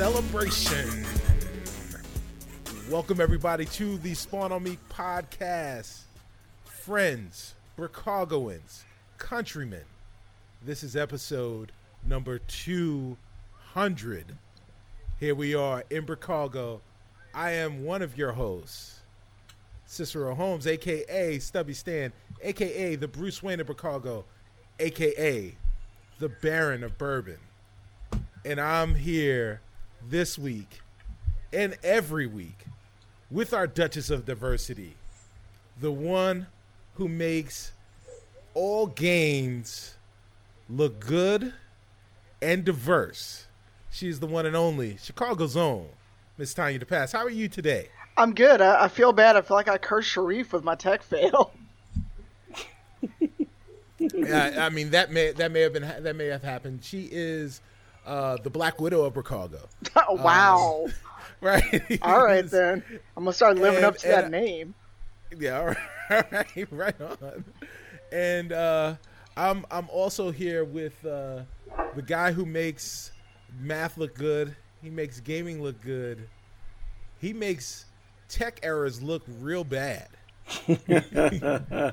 Celebration. Welcome, everybody, to the Spawn on Me podcast. Friends, Chicagoans, countrymen. This is episode number 200. Here we are in Chicago. I am one of your hosts, Cicero Holmes, aka Stubby Stan, aka the Bruce Wayne of Chicago, aka the Baron of Bourbon. And I'm here this week and every week with our Duchess of Diversity, the one who makes all games look good and diverse. She's the one and only Chicago's own Miss Tanya DePass. How are you today? I'm good. I, I feel bad. I feel like I cursed Shareef with my tech fail. Yeah, I mean that may that may have been that may have happened. She is uh, the Black Widow of Chicago, wow. right? All right then. I'm gonna start living And- up to that and- name. Yeah, all right, all right, right on. And uh, I'm I'm also here with uh, the guy who makes math look good. He makes gaming look good. He makes tech errors look real bad.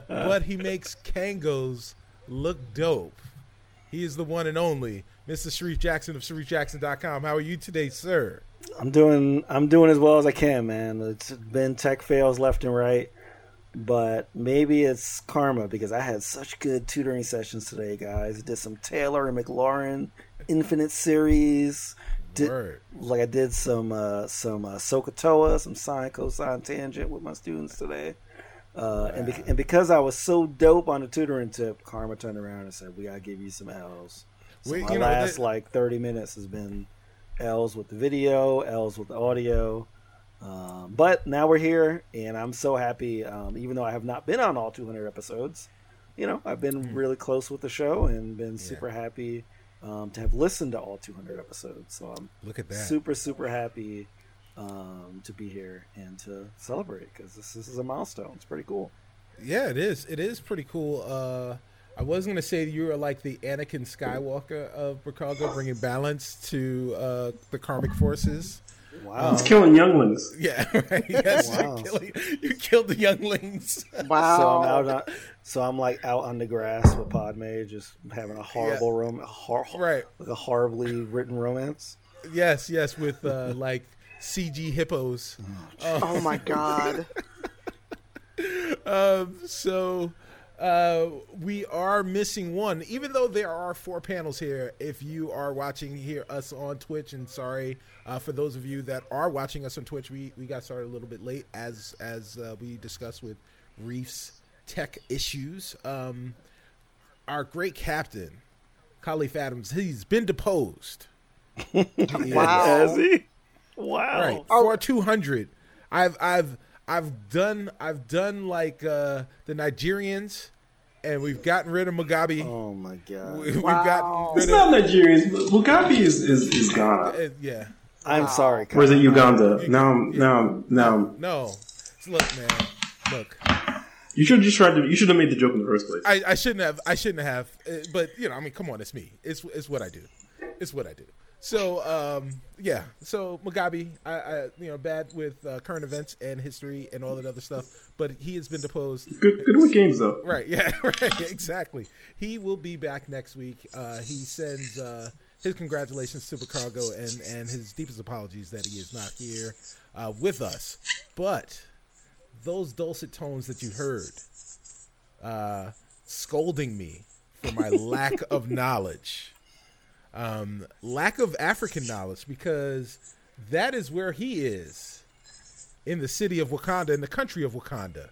but he makes Kangols look dope. He is the one and only Mr. Shareef Jackson of ShareefJackson.com. How are you today, sir? I'm doing I'm doing as well as I can, man. It's been tech fails left and right, but maybe it's karma because I had such good tutoring sessions today, guys. Did some Taylor and Maclaurin Infinite series. Did, Word. like I did some uh, some uh, SOHCAHTOA, some sine cosine tangent with my students today. Uh, and, be- and because I was so dope on the tutoring tip, Karma turned around and said, "We gotta give you some L's." So Wait, my you know, last that- like thirty minutes has been L's with the video, L's with the audio. Um, but now we're here, and I'm so happy. Um, even though I have not been on all 200 episodes, you know, I've been really close with the show and been super happy um, to have listened to all 200 episodes. So I'm Look at that. super super happy um, to be here and to celebrate because this, this is a milestone. It's pretty cool. Yeah, it is. It is pretty cool. Uh, I was going to say you are like the Anakin Skywalker of Chicago, bringing balance to uh, the karmic forces. Wow. It's killing younglings. Yeah, right. Yes, Wow. you're killing, you killed the younglings. Wow. So I'm out on, so I'm like out on the grass with Padme, just having a horrible rom- a hor- Right. like a horribly written romance. yes, yes, with uh, like CG hippos. oh my god. Um, so uh, we are missing one, even though there are four panels here. If you are watching here us on Twitch, and sorry uh, for those of you that are watching us on Twitch, we, we got started a little bit late as as uh, we discussed with Reef's tech issues. Um, our great captain, Kahlief Adams, he's been deposed. Wow. Has he? Wow. Right. For two hundred. I've I've I've done I've done like uh the Nigerians and we've gotten rid of Mugabe. Oh my god. We- We've Wow. gotten It's rid not Nigerians. Mugabe is, is, is Ghana. uh, yeah. I'm sorry. Or is it Kyle. Uganda? Now, I'm- now, I'm- now, I'm- No. Look, man. Look. you should just try to. You should have made the joke in the first place. I, I shouldn't have I shouldn't have uh, but you know, I mean come on, it's me. It's it's what I do. It's what I do. So um yeah, so Mugabe, I, I you know, bad with uh, current events and history and all that other stuff, but he has been deposed. good, good with games though. Right. Yeah. Right. Exactly. He will be back next week. Uh, he sends uh, his congratulations to Chicago and and his deepest apologies that he is not here uh, with us. But those dulcet tones that you heard, uh, scolding me for my lack of knowledge, um, lack of African knowledge, because that is where he is in the city of Wakanda, in the country of Wakanda.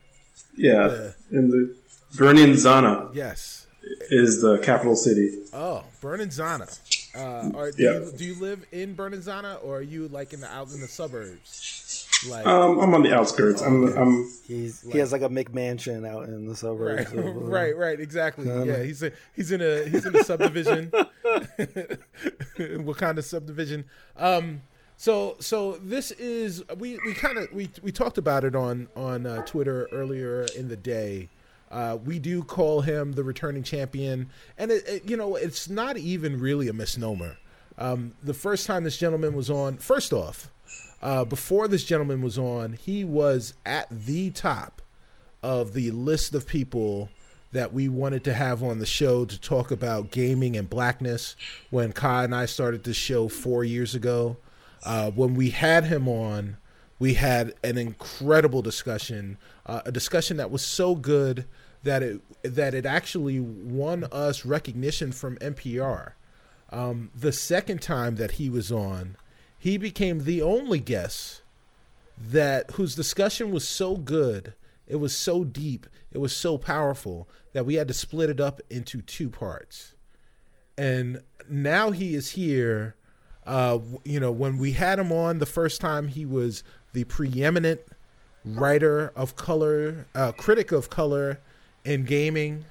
Yeah, Yeah. and the Birnin Zana Yes. is the capital city. Oh, Birnin Zana. Uh, or do, Yeah. you, do you live in Birnin Zana, or are you like in the out in the suburbs? Like Um, I'm on the outskirts. I'm, I'm He's, he has like a McMansion out in the suburbs. right, of, uh, right, right, exactly. Yeah, he's a, he's in a he's in a subdivision, Wakanda subdivision. Um, so so this is we we kind of we we talked about it on on uh, Twitter earlier in the day. Uh, we do call him the returning champion, and it, it, you know it's not even really a misnomer. Um, the first time this gentleman was on, first off, uh, before this gentleman was on, he was at the top of the list of people that we wanted to have on the show to talk about gaming and blackness when Kai and I started this show four years ago. Uh, when we had him on, we had an incredible discussion, uh, a discussion that was so good that it that it actually won us recognition from NPR. Um, the second time that he was on, he became the only guest that whose discussion was so good, it was so deep, it was so powerful that we had to split it up into two parts. And now he is here. Uh, you know, when we had him on the first time, he was the preeminent writer of color, uh, critic of color in gaming.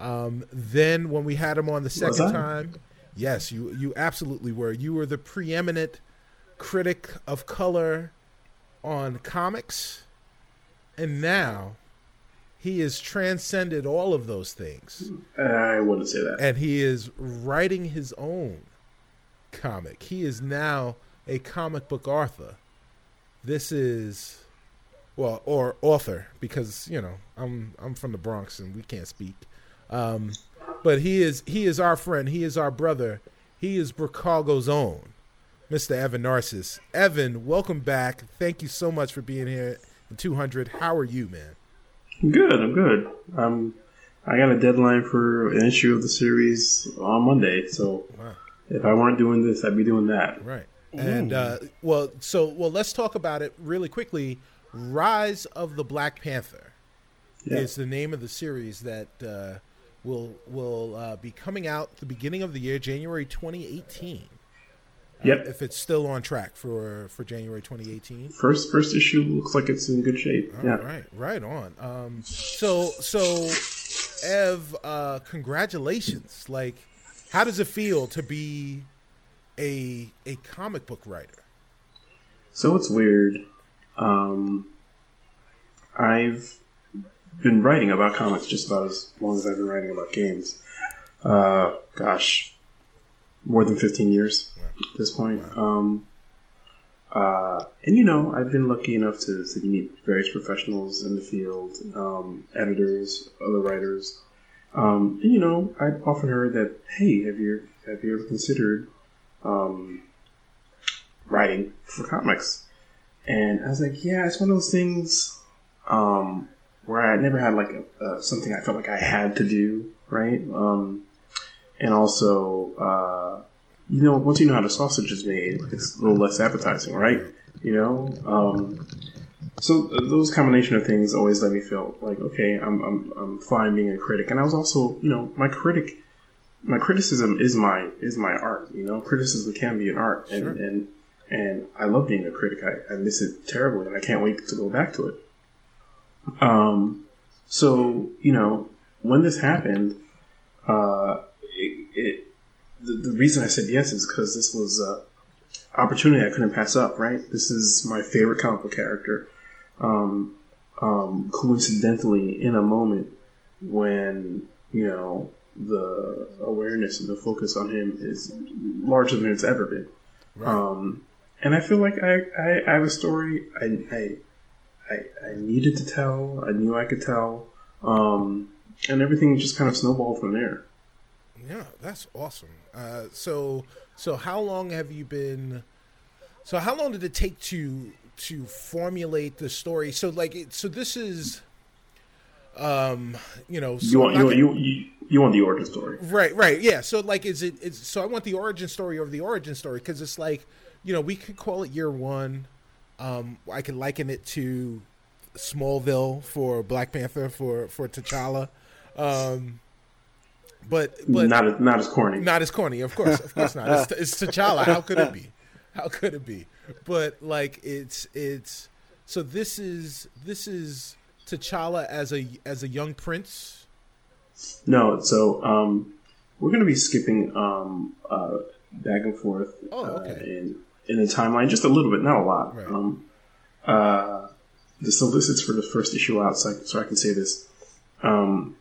Um, then when we had him on the second time, yes, you you absolutely were. You were the preeminent critic of color on comics, and now he has transcended all of those things. I wouldn't say that. And he is writing his own comic. He is now a comic book author. This is well, or author because you know I'm I'm from the Bronx and we can't speak. Um, but he is he is our friend. He is our brother. He is Bricago's own, Mr. Evan Narcisse. Evan, welcome back. Thank you so much for being here in 200. How are you, man? I'm good. I'm good. Um, I got a deadline for an issue of the series on Monday, so Wow. if I weren't doing this, I'd be doing that. Right. And uh, well, so well, let's talk about it really quickly. Rise of the Black Panther Yeah. is the name of the series that uh, will will uh, be coming out the beginning of the year, January 2018. Yep. If it's still on track for for January 2018. First first issue looks like it's in good shape. All yeah. right, right on. Um, so so, Ev, uh, congratulations! Like, how does it feel to be a a comic book writer? So it's weird. Um, I've been writing about comics just about as long as I've been writing about games. Uh, gosh, more than 15 years at this point. Um, uh, and you know, I've been lucky enough to, to meet various professionals in the field, um, editors, other writers. Um, and you know, I've often heard that, hey, have you have you ever considered um, writing for comics? And I was like, yeah, it's one of those things um, where I never had like a, uh, something I felt like I had to do, right? And also, uh, you know, once you know how the sausage is made, it's a little less appetizing, right? You know, um, so those combination of things always let me feel like, okay, I'm, I'm, I'm fine being a critic, and I was also, you know, my critic, my criticism is my is my art. You know, criticism can be an art, and Sure. and and I love being a critic. I, I miss it terribly, and I can't wait to go back to it. Um, so you know, when this happened, uh, it, the, the reason I said yes is because this was a opportunity I couldn't pass up. Right, this is my favorite comic book character. Um, um, coincidentally, in a moment when you know the awareness and the focus on him is larger than it's ever been. Right. Um, and I feel like I, I, I have a story I, I, I, I needed to tell. I knew I could tell. Um, and everything just kind of snowballed from there. Yeah, that's awesome. Uh, so, so how long have you been? So, how long did it take to to formulate the story? So, like, it, so this is, um, you know, so You want, you, want, you, you, you want the origin story. Right, right, yeah. So like, is it? Is, so I want the origin story over the origin story because it's like, you know, we could call it year one. Um, I can liken it to Smallville for Black Panther for for T'Challa, um, but but not, as, not as corny. not as corny, of course, of course not. It's, it's T'Challa. How could it be? How could it be? But like, it's it's so this is this is T'Challa as a as a young prince. No, so um, we're going to be skipping um, uh, back and forth Oh, uh, in, in the timeline just a little bit, not a lot. Right. Um, uh, the solicits for the first issue out, so I, so I can say this. Um,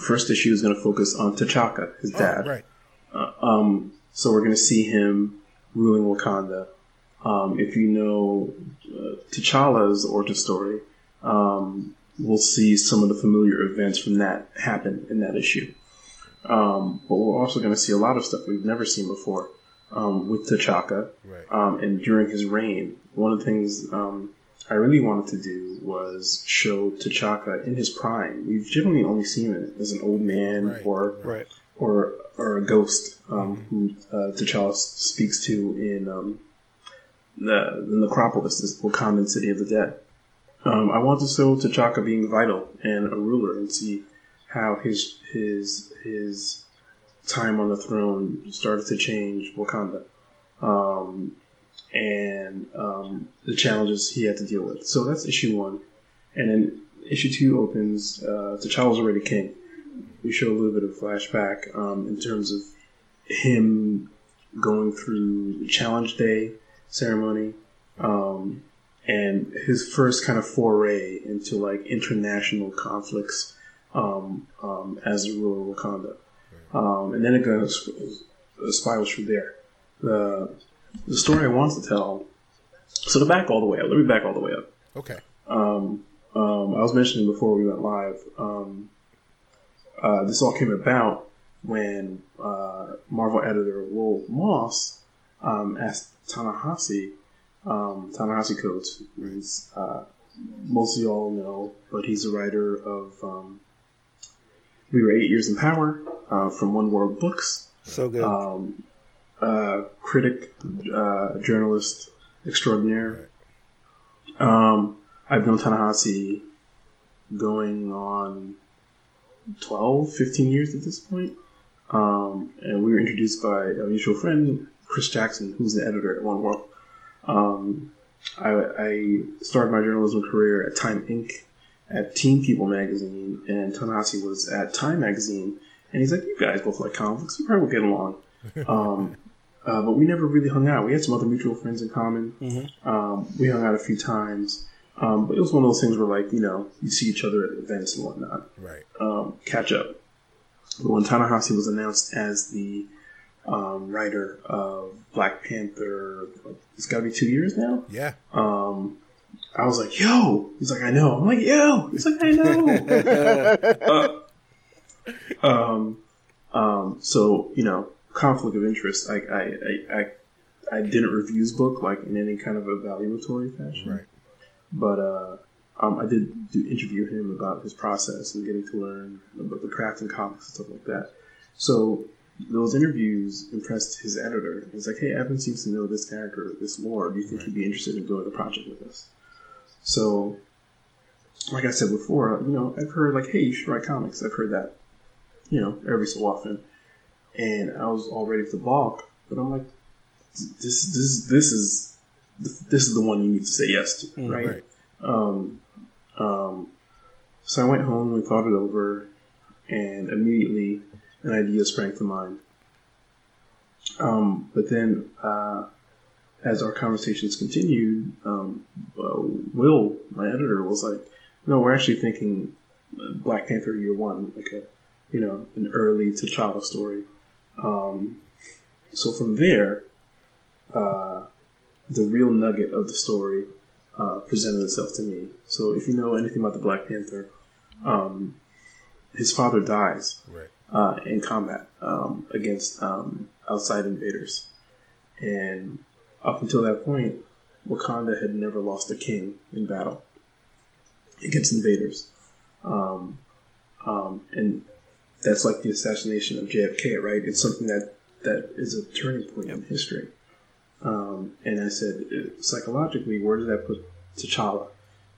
first issue is going to focus on T'Chaka, his Oh, dad. right. Um, So we're going to see him ruling Wakanda. Um, if you know uh, T'Challa's origin story, um, we'll see some of the familiar events from that happen in that issue. Um, but we're also going to see a lot of stuff we've never seen before um, with T'Chaka. Right. Um, and during his reign, one of the things um, I really wanted to do was show T'Chaka in his prime. We've generally only seen him as an old man Right. or Right. or or a ghost um, who uh, T'Challa speaks to in um, the, the Necropolis, this Wakandan city of the dead. Um, I want to show T'Chaka being vital and a ruler, and see how his his his time on the throne started to change Wakanda, um, and um, the challenges he had to deal with. So that's issue one, and then issue two opens. Uh, T'Challa's already king we show a little bit of flashback um, in terms of him going through the challenge day ceremony um, and his first kind of foray into like international conflicts um, um, as a ruler of Wakanda. Um, and then it goes spirals from there. The the story I want to tell. So to back all the way up, let me back all the way up. Okay. Um, um, I was mentioning before we went live. Um, uh, this all came about when uh, Marvel editor Will Moss um, asked Ta-Nehisi, um, Ta-Nehisi Coates, who's uh, most of y'all know, but he's a writer of um, We Were Eight Years in Power uh, from One World Books, So good. um, uh, critic, uh, journalist extraordinaire. Um, I've known Ta-Nehisi going on 12, 15 years at this point. Um, and we were introduced by a mutual friend, Chris Jackson, who's the editor at One World. Um, I, I started my journalism career at Time Inc. at Teen People magazine, and Ta-Nehisi was at Time magazine. And he's like, "You guys both like comics. We probably will get along." Um, uh, but we never really hung out. We had some other mutual friends in common. Mhm. Um, we hung out a few times, um, but it was one of those things where, like, you know, you see each other at events and whatnot Right. um, catch up. But when Ta-Nehisi was announced as the um, writer of Black Panther, like, it's got to be two years now. Yeah. Um, I was like, "Yo!" He's like, "I know." I'm like, "Yo!" He's like, "I know." uh, um, um, so you know, conflict of interest. I, I, I, I, I didn't review his book like in any kind of evaluatory fashion Right. but uh, um, I did do interview him about his process and getting to learn about the craft and comics and stuff like that. So those interviews impressed his editor. He's like, "Hey, Evan seems to know this character, this lore. Do you think he'd be interested in doing a project with us?" So, like I said before, you know, I've heard like, "Hey, you should write comics." I've heard that, you know, every so often, and I was all ready to balk, but I'm like, "This, this, this is." This is the one you need to say yes to, Mm, right? Right. Um, um, so I went home and thought it over, and immediately an idea sprang to mind. Um, but then, uh, as our conversations continued, um, uh, Will, my editor, was like, "No, we're actually thinking Black Panther Year One, like a, you know, an early T'Challa story." Um, so from there, uh, the real nugget of the story uh, presented itself to me. So if you know anything about the Black Panther, um, his father dies Right. uh, in combat um, against um, outside invaders, and up until that point, Wakanda had never lost a king in battle against invaders, um, um, and that's like the assassination of JFK, right? It's something that that is a turning point in history. Um, and I said, uh, psychologically, where does that put T'Challa?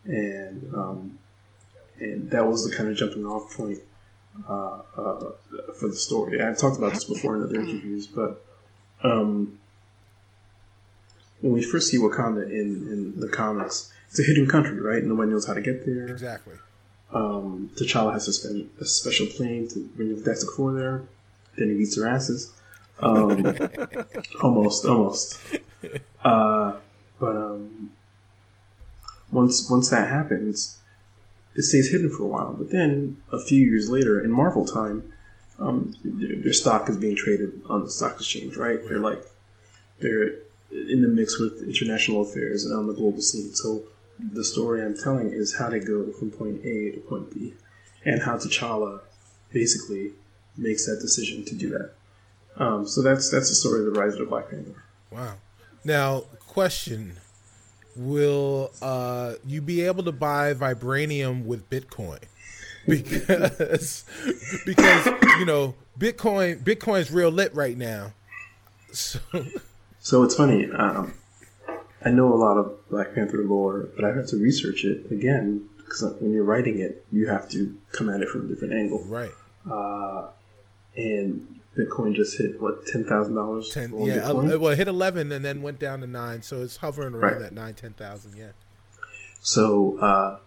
And um, and that was the kind of jumping off point uh, uh, for the story. I've talked about this before in other interviews, but um, when we first see Wakanda in, in the comics, it's a hidden country, right? Nobody knows how to get there. Exactly. Um, T'Challa has to spend a special plane to bring the Fantastic Four there. Then he beats their asses. Um, almost, almost. Uh, but um, once once that happens, it stays hidden for a while. But then a few years later, in Marvel time, um, their, their stock is being traded on the stock exchange, right? They're like they're in the mix with international affairs and on the global scene. So the story I'm telling is how to go from point A to point B, and how T'Challa basically makes that decision to do that. Um, so that's that's the story of the rise of the Black Panther. Wow. Now, question: Will uh, you be able to buy vibranium with Bitcoin? Because because you know Bitcoin Bitcoin's real lit right now. So So it's funny. Um, I know a lot of Black Panther lore, but I had to research it again because when you're writing it, you have to come at it from a different angle. right, Uh, and Bitcoin just hit what ten thousand dollars. ten yeah. uh, well, it hit eleven and then went down to nine, so it's hovering around Right. that nine ten thousand. Yeah. So uh,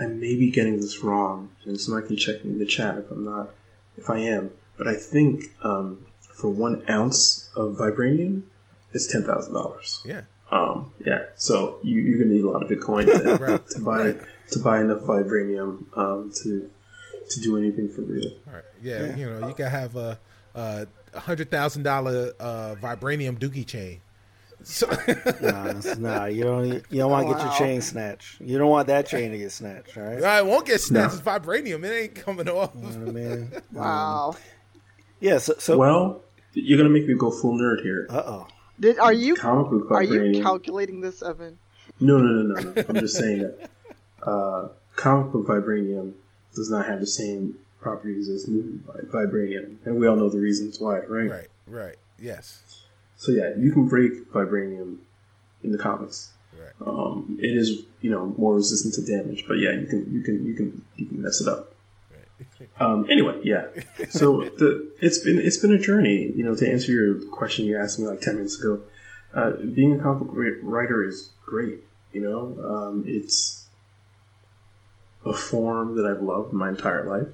I may be getting this wrong, and somebody can check me in the chat if I'm not. If I am, but I think um, for one ounce of vibranium, it's ten thousand dollars. Yeah. Um, yeah, so you, you're gonna need a lot of Bitcoin to, Right. to buy Right. to buy enough vibranium um, to to do anything for real. All right. Yeah, you know, you can have a a hundred thousand dollar uh, vibranium dookie chain. So, Nah, it's- nah, you don't. You don't want to get your chain snatched. You don't want that chain to get snatched. All right. I won't get snatched. No. It's vibranium. It ain't coming off. You know what I mean? Wow. Yeah. So. so Well, you're gonna make me go full nerd here. uh oh. Did are you Comic book are you vibranium. calculating this, Evan? No, no, no, no. no. I'm just saying that uh, comic book vibranium does not have the same properties as movie vibranium, and we all know the reasons why, right? Right. Right. Yes. So yeah, you can break vibranium in the comics. Right. Um, it is you know more resistant to damage, but yeah, you can you can you can you can mess it up. Um, anyway, yeah. So the it's been it's been a journey. You know, to answer your question you asked me like ten minutes ago, uh, being a comic book writer is great. You know, um, it's a form that I've loved my entire life,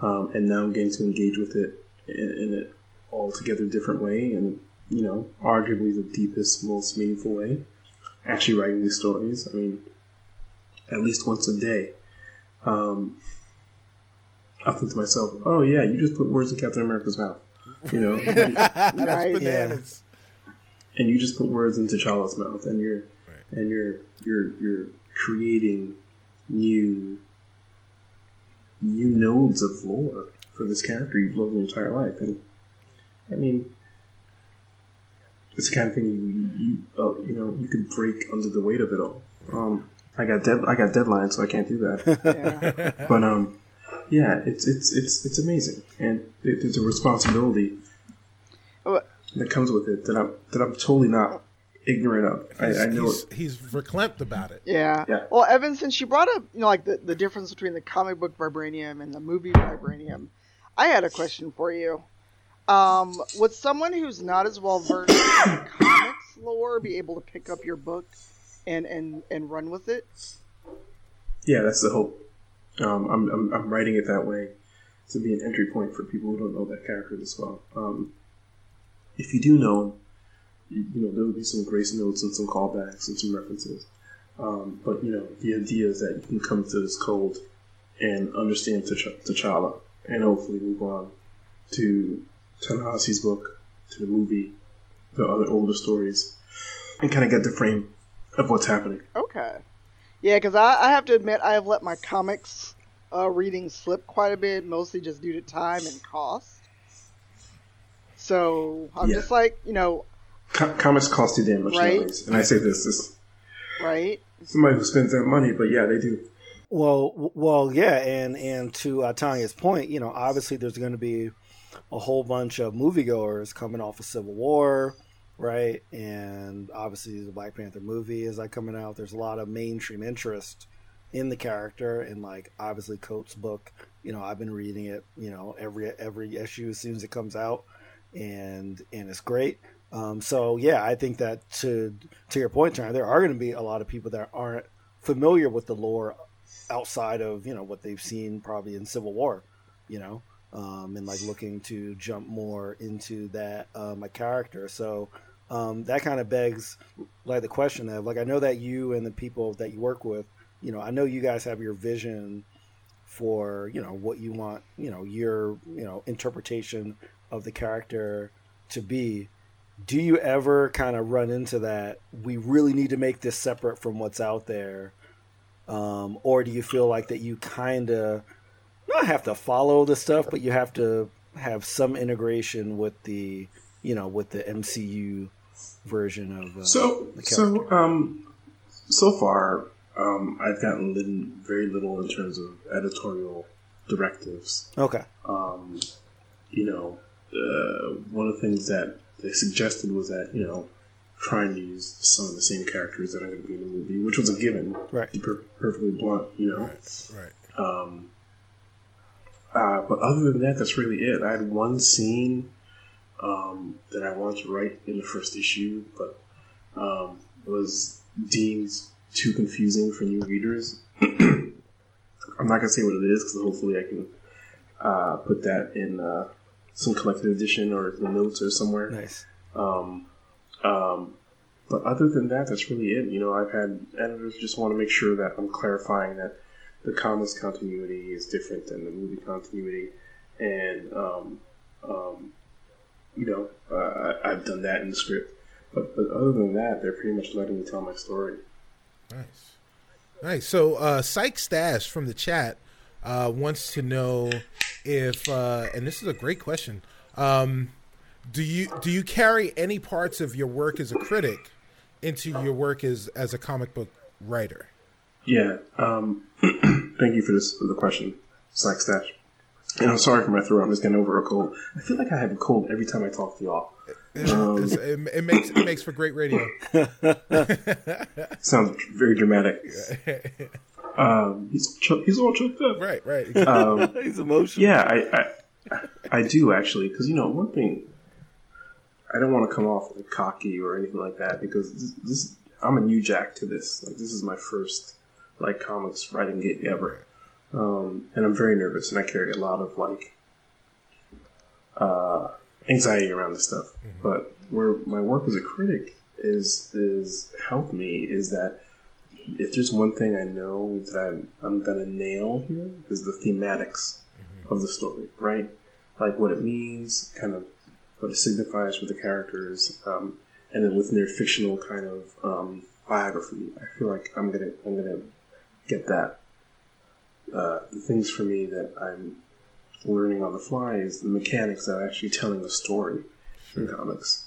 um, and now I'm getting to engage with it in, in an altogether different way, and you know, arguably the deepest, most meaningful way. Actually, writing these stories. I mean, at least once a day. Um, I think to myself, "Oh yeah, you just put words in Captain America's mouth," you know, That's Right. bananas. and you just put words into T'Challa's mouth, and you're and you're you're you're creating new new nodes of lore for this character you've loved your entire life, and I mean, it's the kind of thing you you uh, you know you can break under the weight of it all. Um, I got dead I got deadlines, so I can't do that. Yeah. but um, yeah, it's it's it's it's amazing, and it, there's a responsibility What- that comes with it that I'm that I'm totally not ignorant of. I, I know he's, it. he's verklempt about it. Yeah. Yeah. Well, Evan, since you brought up, you know, like the, the difference between the comic book vibranium and the movie vibranium, I had a question for you. Um, would someone who's not as well versed in comics lore be able to pick up your book and and and run with it? Yeah, that's the hope. Um, I'm, I'm I'm writing it that way to be an entry point for people who don't know that character as well. Um, if you do know you, you know there will be some grace notes and some callbacks and some references. Um, but you know the idea is that you can come to this cold and understand T'Ch- T'Challa, and hopefully move on to Ta-Nehisi's book, to the movie, the other older stories, and kind of get the frame of what's happening. Okay. Yeah, because I, I have to admit I have let my comics uh, reading slip quite a bit, mostly just due to time and cost. So I'm Yeah. just like, you know, Co- comics cost you damn much Right. nowadays, and I say this is right? somebody who spends that money, but yeah, they do. Well, well, yeah, and and to uh, Tanya's point, you know, obviously there's going to be a whole bunch of moviegoers coming off of Civil War, right? And obviously the Black Panther movie is like coming out. There's a lot of mainstream interest in the character, and like obviously Coates' book. You know, I've been reading it. You know, every every issue as soon as it comes out, and and it's great. Um, so yeah, I think that to to your point, Tanya, there are going to be a lot of people that aren't familiar with the lore outside of you know what they've seen probably in Civil War, you know, um, and like looking to jump more into that um, a character. So um, that kind of begs like the question of like I know that you and the people that you work with, you know, I know you guys have your vision for you know what you want you know your you know interpretation of the character to be. Do you ever kind of run into that we really need to make this separate from what's out there? Um, or do you feel like that you kind of not have to follow the stuff but you have to have some integration with the you know with the mcu version of uh, So, the so, um, so far, um, I've gotten little, very little in terms of editorial directives. okay Um, you know, uh, one of the things that they suggested was that you know, trying to use some of the same characters that are going to be in the movie, which was a given. Right. To per- perfectly blunt, you know. Right. Right. Um, uh, but other than that, that's really it. I had one scene um, that I wanted to write in the first issue, but um, was deemed too confusing for new readers. I'm not gonna say what it is because hopefully I can uh, put that in uh, some collected edition or the notes or somewhere. nice Um, um, but other than that, that's really it. You know, I've had editors just want to make sure that I'm clarifying that the comics continuity is different than the movie continuity, and um, um, you know, uh, I- I've done that in the script. But but other than that, they're pretty much letting me tell my story. Nice. Nice. So, uh, Psych Stash from the chat uh, wants to know if, uh, and this is a great question. Um, do you do you carry any parts of your work as a critic into your work as as a comic book writer? Yeah. Um, thank you for this for the question, Psych Stash. And I'm sorry for my throat. I'm just getting over a cold. I feel like I have a cold every time I talk to y'all. Um, it, it makes it makes for great radio. Sounds very dramatic. Um, he's cho- he's all choked up. right. Right. Um, he's emotional yeah, I, I I do actually because you know one thing. I don't want to come off like cocky or anything like that because this, this I'm a new jack to this. Like this is my first like comics writing gig ever, um, and I'm very nervous and I carry a lot of like uh, anxiety around this stuff. But where my work as a critic is is helped me is that if there's one thing I know that I'm, I'm gonna nail here is the thematics of the story, right? Like what it means, kind of what it signifies for the characters, um, and then within their fictional kind of um, biography. I feel like I'm gonna I'm gonna get that. Uh, the things for me that I'm learning on the fly is the mechanics of actually telling a story in comics.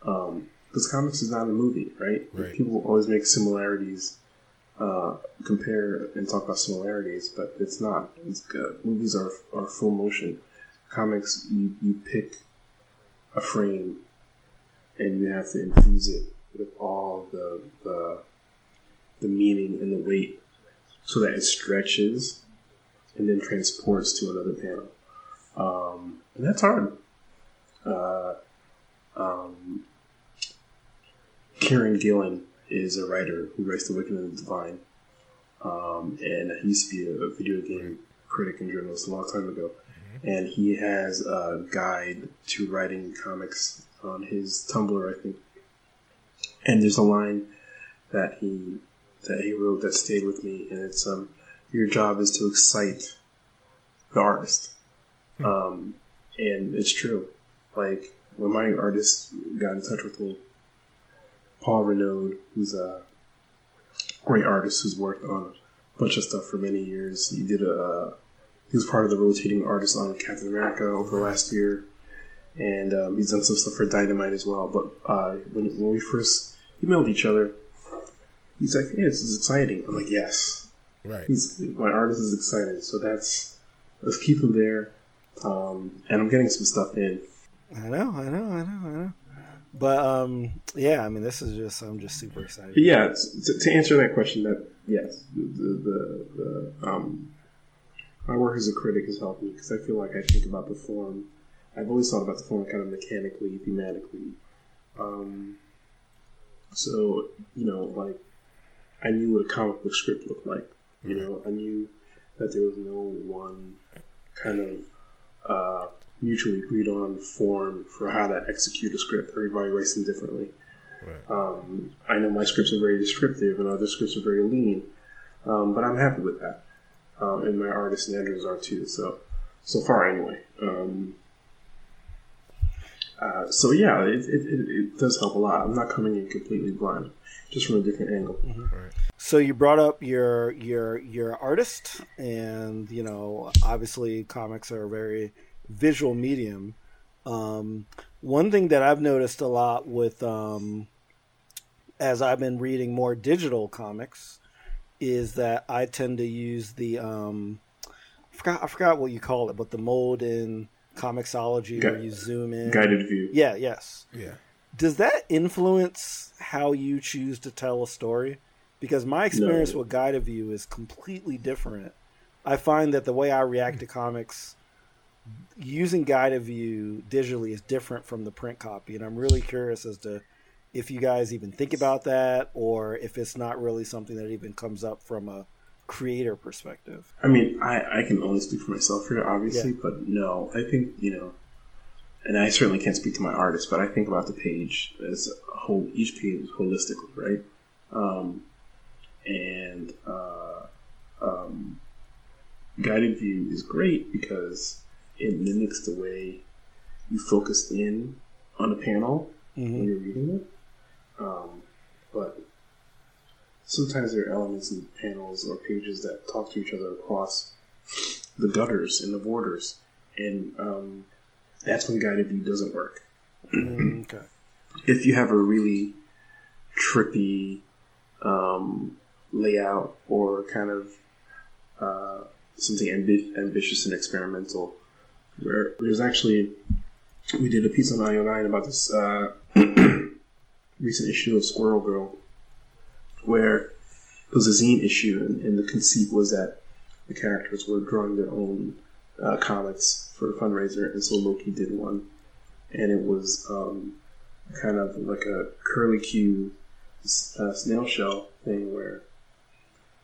Because comics is not a movie, right? Right. People always make similarities, uh, compare and talk about similarities, but it's not. It's good. Movies are are full motion. Comics, you, you pick a frame and you have to infuse it with all the the, the meaning and the weight so that it stretches and then transports to another panel. Um, and that's hard. Uh, um, Kieron Gillen is a writer who writes The Wicked and the Divine. Um, and he used to be a video game critic and journalist a long time ago. And he has a guide to writing comics on his Tumblr, I think. And there's a line that he that he wrote that stayed with me, and it's um, your job is to excite the artist. Um, and it's true. Like when my artist got in touch with me, Paul Renaud, who's a great artist who's worked on a bunch of stuff for many years. He did a he was part of the rotating artist on Captain America over the last year, and um, he's done some stuff for Dynamite as well. But uh, when when we first emailed each other, he's like, "Hey, this is exciting." I'm like, "Yes." Right. He's my artist is excited, so that's let's keep him there. Um, and I'm getting some stuff in. I know, I know, I know, I know. But um, yeah, I mean, this is just I'm just super excited. But yeah, to, to answer that question, that yes, the the, the, um, my work as a critic has helped me because I feel like I think about the form. I've always thought about the form kind of mechanically, thematically. Um, so you know, like I knew what a comic book script looked like. You know, I knew that there was no one kind of uh, mutually agreed on form for how to execute a script. Everybody writes them differently. Right. Um, I know my scripts are very descriptive and other scripts are very lean, um, but I'm happy with that. um, and my artists and editors are too. So so far anyway. Um, uh, so yeah, it, it, it, it does help a lot. I'm not coming in completely blind, just from a different angle. So you brought up your your your artist, and you know, obviously, comics are a very visual medium. Um, one thing that I've noticed a lot with, um, as I've been reading more digital comics, is that I tend to use the um, I forgot I forgot what you call it, but the mold in Comixology Gu- where you zoom in. Guided view. Yeah. Yes Yeah. does that influence how you choose to tell a story? Because my experience No. with guided view is completely different. I find that the way I react to comics using guided view digitally is different from the print copy, and I'm really curious as to if you guys even think about that, or if it's not really something that even comes up from a creator perspective. I mean, I, I can only speak for myself here, obviously, Yeah. but no, I think, you know, and I certainly can't speak to my artist, but I think about the page as a whole, each page holistically, right? Um, and uh, um, guided view is great because it mimics the way you focus in on a panel when Mm-hmm. you're reading it. Um, but sometimes there are elements in panels or pages that talk to each other across the gutters and the borders, and um, that's when guided view doesn't work. Mm, okay. If you have a really trippy um, layout or kind of uh, something ambi- ambitious and experimental, where there's actually we did a piece on IO9 about this uh, recent issue of Squirrel Girl, where it was a zine issue, and, and the conceit was that the characters were drawing their own uh, comics for a fundraiser, and so Loki did one, and it was um, kind of like a curly Q uh, snail shell thing where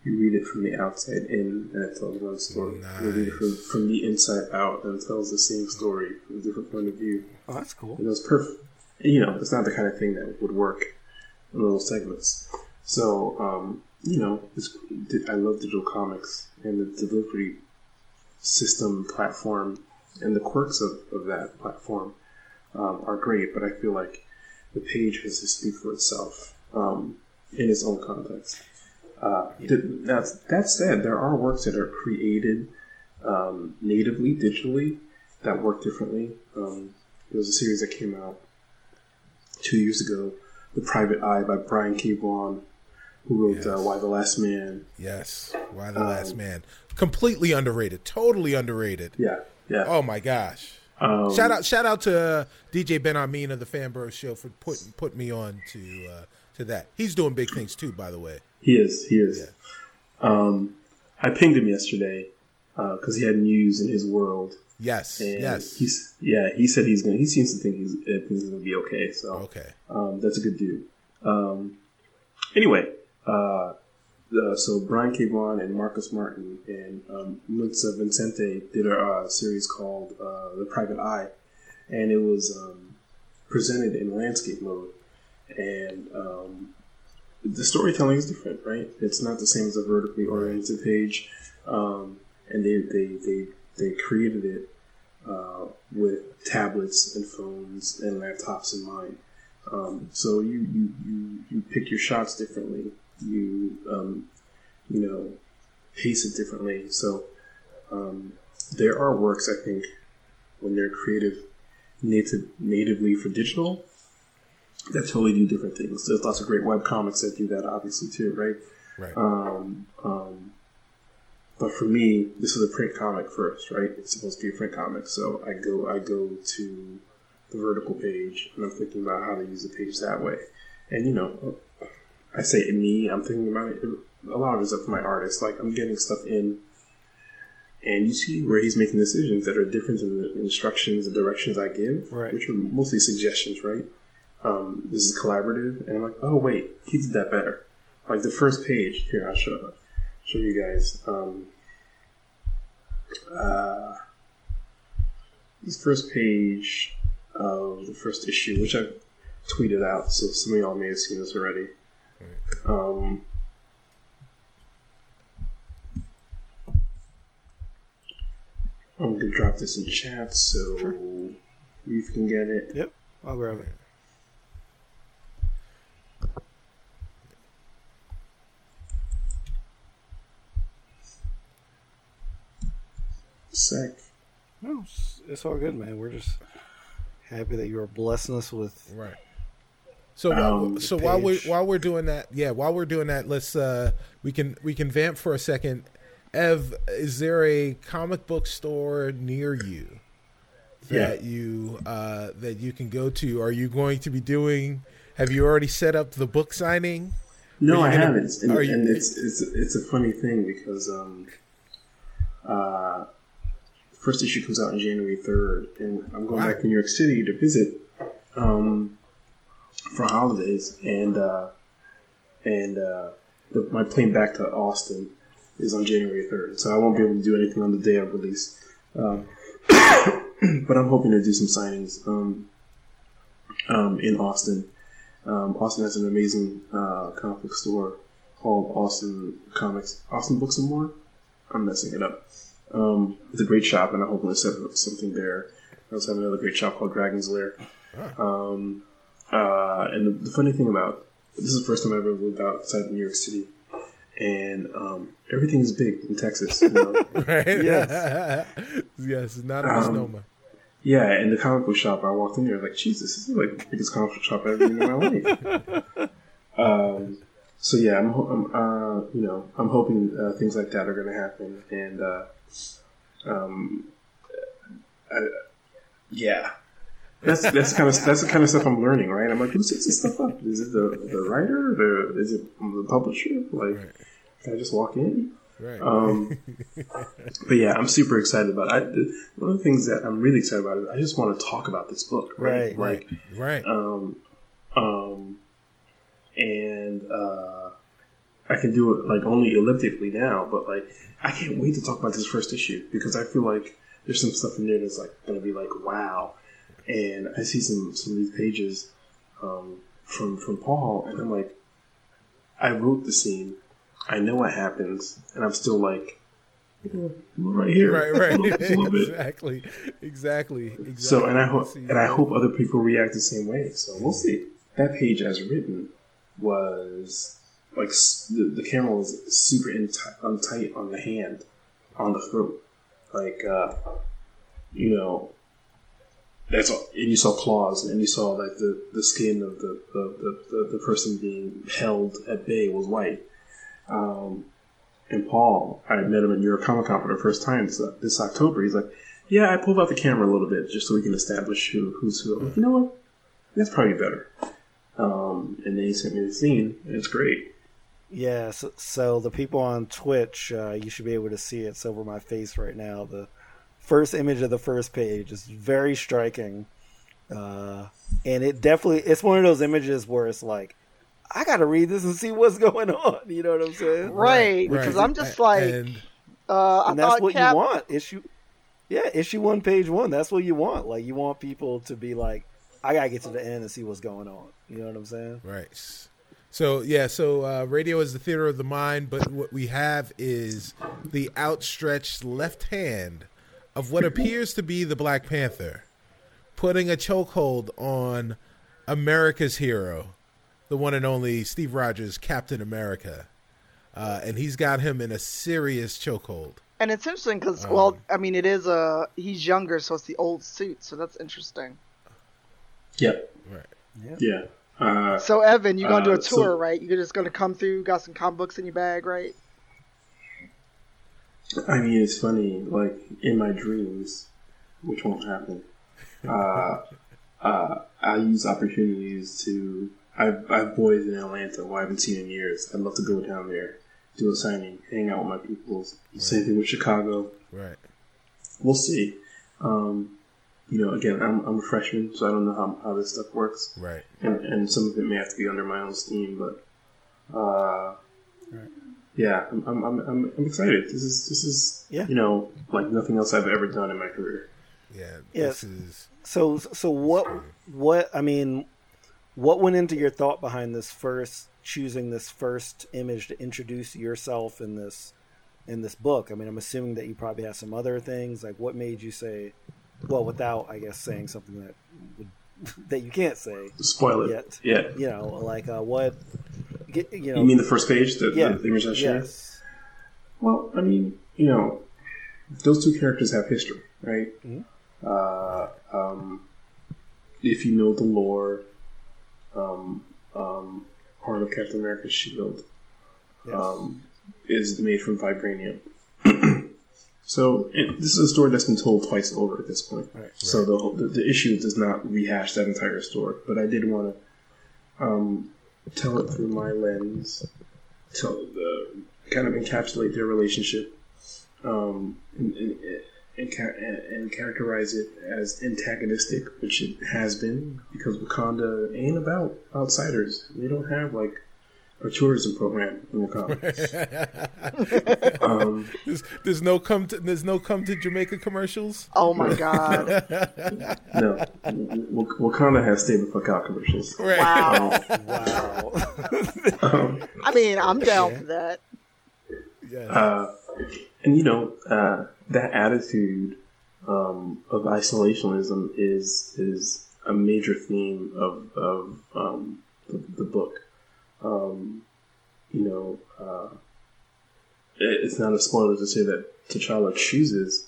you read it from the outside in and it tells one story. You read it from, from the inside out and it tells the same story from a different point of view. Oh, that's cool. And it was perfect. You know, it's not the kind of thing that would work in little segments. So, um, you know, it's, I love digital comics and the delivery system platform and the quirks of, of that platform um, are great, but I feel like the page has to speak for itself um, in its own context. Uh, that, that said, there are works that are created um, natively, digitally, that work differently. Um, there was a series that came out two years ago, The Private Eye by Brian K. Vaughan, who wrote uh, Y: The Last Man. Yes. Why the Last Um, Man? Completely underrated. Totally underrated. Yeah, yeah. Oh my gosh. Um, Shout out! Shout out to uh, DJ Benhameen of the Fanbro Show for putting put me on to uh, to that. He's doing big things too, by the way. He is. He is. Um, I pinged him yesterday because he had news in his world. Yes, And yes. He's yeah. He said he's gonna. He seems to think he's uh, things are gonna be okay. So Okay. um, that's a good dude. Um, anyway, uh, so Brian K. Vaughan and Marcos Martin and um, Muntsa Vicente did a uh, series called uh, The Private Eye, and it was um, presented in landscape mode. And um, the storytelling is different, right? It's not the same as a vertically oriented page, um, and they they they they created it uh, with tablets and phones and laptops in mind. Um, so you, you you you pick your shots differently. You um, you know pace it differently. So um, there are works I think when they're creative native natively for digital that totally do different things. There's lots of great web comics that do that, obviously too, right? Right. Um, um, but for me, this is a print comic first, right? It's supposed to be a print comic, so I go I go to the vertical page and I'm thinking about how to use the page that way. And you know, I say me, I'm thinking about it. A lot of it's up to my artist. Like I'm getting stuff in, and you see where he's making decisions that are different than the instructions and directions I give, Right. which are mostly suggestions, right? Um, this is collaborative, and I'm like, oh wait, he did that better. Like the first page here, I'll show show you guys. Um, uh, this first page of the first issue, which I've tweeted out, so some of y'all may have seen this already. Um, I'm gonna drop this in chat so Sure. you can get it. Yep, I'll grab it. Sec. No, it's, it's all good, man. We're just happy that you are blessing us with. Right. So while, Um, so while we're while we're doing that, yeah, while we're doing that, let's uh we can we can vamp for a second. Ev, is there a comic book store near you that you uh that you can go to? Are you going to be doing? Have you already set up the book signing? No, I gonna- haven't, and, you- and it's it's it's a funny thing because um, uh, first issue comes out on January third, and I'm going Wow. back to New York City to visit um, for holidays, and uh, and uh, the, my plane back to Austin is on January third, so I won't be able to do anything on the day of release. Um, but I'm hoping to do some signings um, um, in Austin. Um, Austin has an amazing uh, comic book store called Austin Comics, Austin Books and More. I'm messing it up. Um, it's a great shop, and I'm hoping to set up something there. I also have another great shop called Dragon's Lair. Um, uh, and the, the funny thing about this is the first time I ever lived outside of New York City, and um, everything is big in Texas. You know? Right. Yes. yes. Not a Um. Yeah, in the comic book shop, I walked in there like, Jesus, this is like the biggest comic book shop I've ever been in my life. um, so yeah, I'm, I'm uh, you know, I'm hoping uh, things like that are going to happen, and uh, um, I, yeah, that's that's kind of that's the kind of stuff I'm learning, right? I'm like, who sets this stuff up? Is it the the writer? The is it the publisher? Like, Right. can I just walk in? Right. Um, but yeah, I'm super excited about it. I, one of the things that I'm really excited about is I just want to talk about this book, right? Right, like, right. um, um, and uh, I can do it like only elliptically now, but like I can't wait to talk about this first issue because I feel like there's some stuff in there that's like going to be like wow, and I see some some of these pages um, from from Paul, and I'm like, I wrote the scene, I know what happens, and I'm still like. Right here, right. Right. Just a little bit. exactly. Exactly. Exactly. So, and I hope, and I hope other people react the same way. So we'll see. That page, as written, was like the, the camera was super in ti- on tight on the hand, on the throat, like uh, you know. That's all, and you saw claws, and you saw like the, the skin of the the, the, the, the person being held at bay was white. Um, and Paul, I met him at New York Comic Con for the first time this, this October. He's like, "Yeah, I pulled out the camera a little bit just so we can establish who who's who." I'm like, you know what? That's probably better. Um, and then he sent me the scene, and it's great. Yeah, so, so the people on Twitch, uh, you should be able to see it. It's over my face right now. The first image of the first page is very striking, uh, and it definitely it's one of those images where it's like, I got to read this and see what's going on. You know what I'm saying? Right, right. because I'm just like, and- uh, I and that's what Cap. you want. Issue, yeah, issue one, page one. That's what you want. Like you want people to be like, I gotta get to the end and see what's going on. You know what I'm saying? Right. So yeah, so uh, radio is the theater of the mind, but what we have is the outstretched left hand of what appears to be the Black Panther, putting a chokehold on America's hero, the one and only Steve Rogers, Captain America, uh, and he's got him in a serious chokehold. And it's interesting because, Um, well, I mean, it is a he's younger, so it's the old suit, so that's interesting. Yep. Right. Yeah. Uh, So Evan, you're gonna do Uh, a so- tour, right? You're just gonna come through, got some comic books in your bag, right? I mean, it's funny. Like in my dreams, which won't happen. Uh, uh, I use opportunities to. I've, I've boys in Atlanta who I haven't seen in years. I'd love to go down there, do a signing, hang out with my people. Same thing with Chicago. Right. We'll see. Um, you know, again, I'm, I'm a freshman, so I don't know how, how this stuff works, Right. and, and some of it may have to be under my own steam, but uh, yeah, I'm, I'm, I'm, I'm I'm excited. This is this is Yeah. you know like nothing else I've ever done in my career. Yeah. Yes. This is So, so what? What I mean, what went into your thought behind this first choosing this first image to introduce yourself in this in this book? I mean, I'm assuming that you probably have some other things. Like, what made you say, well, without I guess saying something that would, that you can't say Spoil it. yet. Yeah. You know, like uh, what? Get, you know, You mean the first page, the, yeah, the, image I shared? yes, Well, I mean, you know, those two characters have history, right? Mhm. Uh, um, if you know the lore, um, um, part of Captain America's shield yes. um, is made from vibranium. so it, this is a story that's been told twice over at this point. Right. So the, the the issue does not rehash that entire story, but I did want to um, tell it through my lens, tell the kind of encapsulate their relationship, um, and, and, and, and, and characterize it as antagonistic, which it has been, because Wakanda ain't about outsiders. They don't have like a tourism program in Wakanda. um, There's, there's no come to there's no come to Jamaica commercials. Oh my god! no, Wak- Wakanda has stay the fuck out commercials. Right. Wow. wow. Um, I mean, I'm down for that. Yes. uh, and you know uh, that attitude um, of isolationism is is a major theme of of um, the, the book. Um, you know, uh, it- it's not a spoiler to say that T'Challa chooses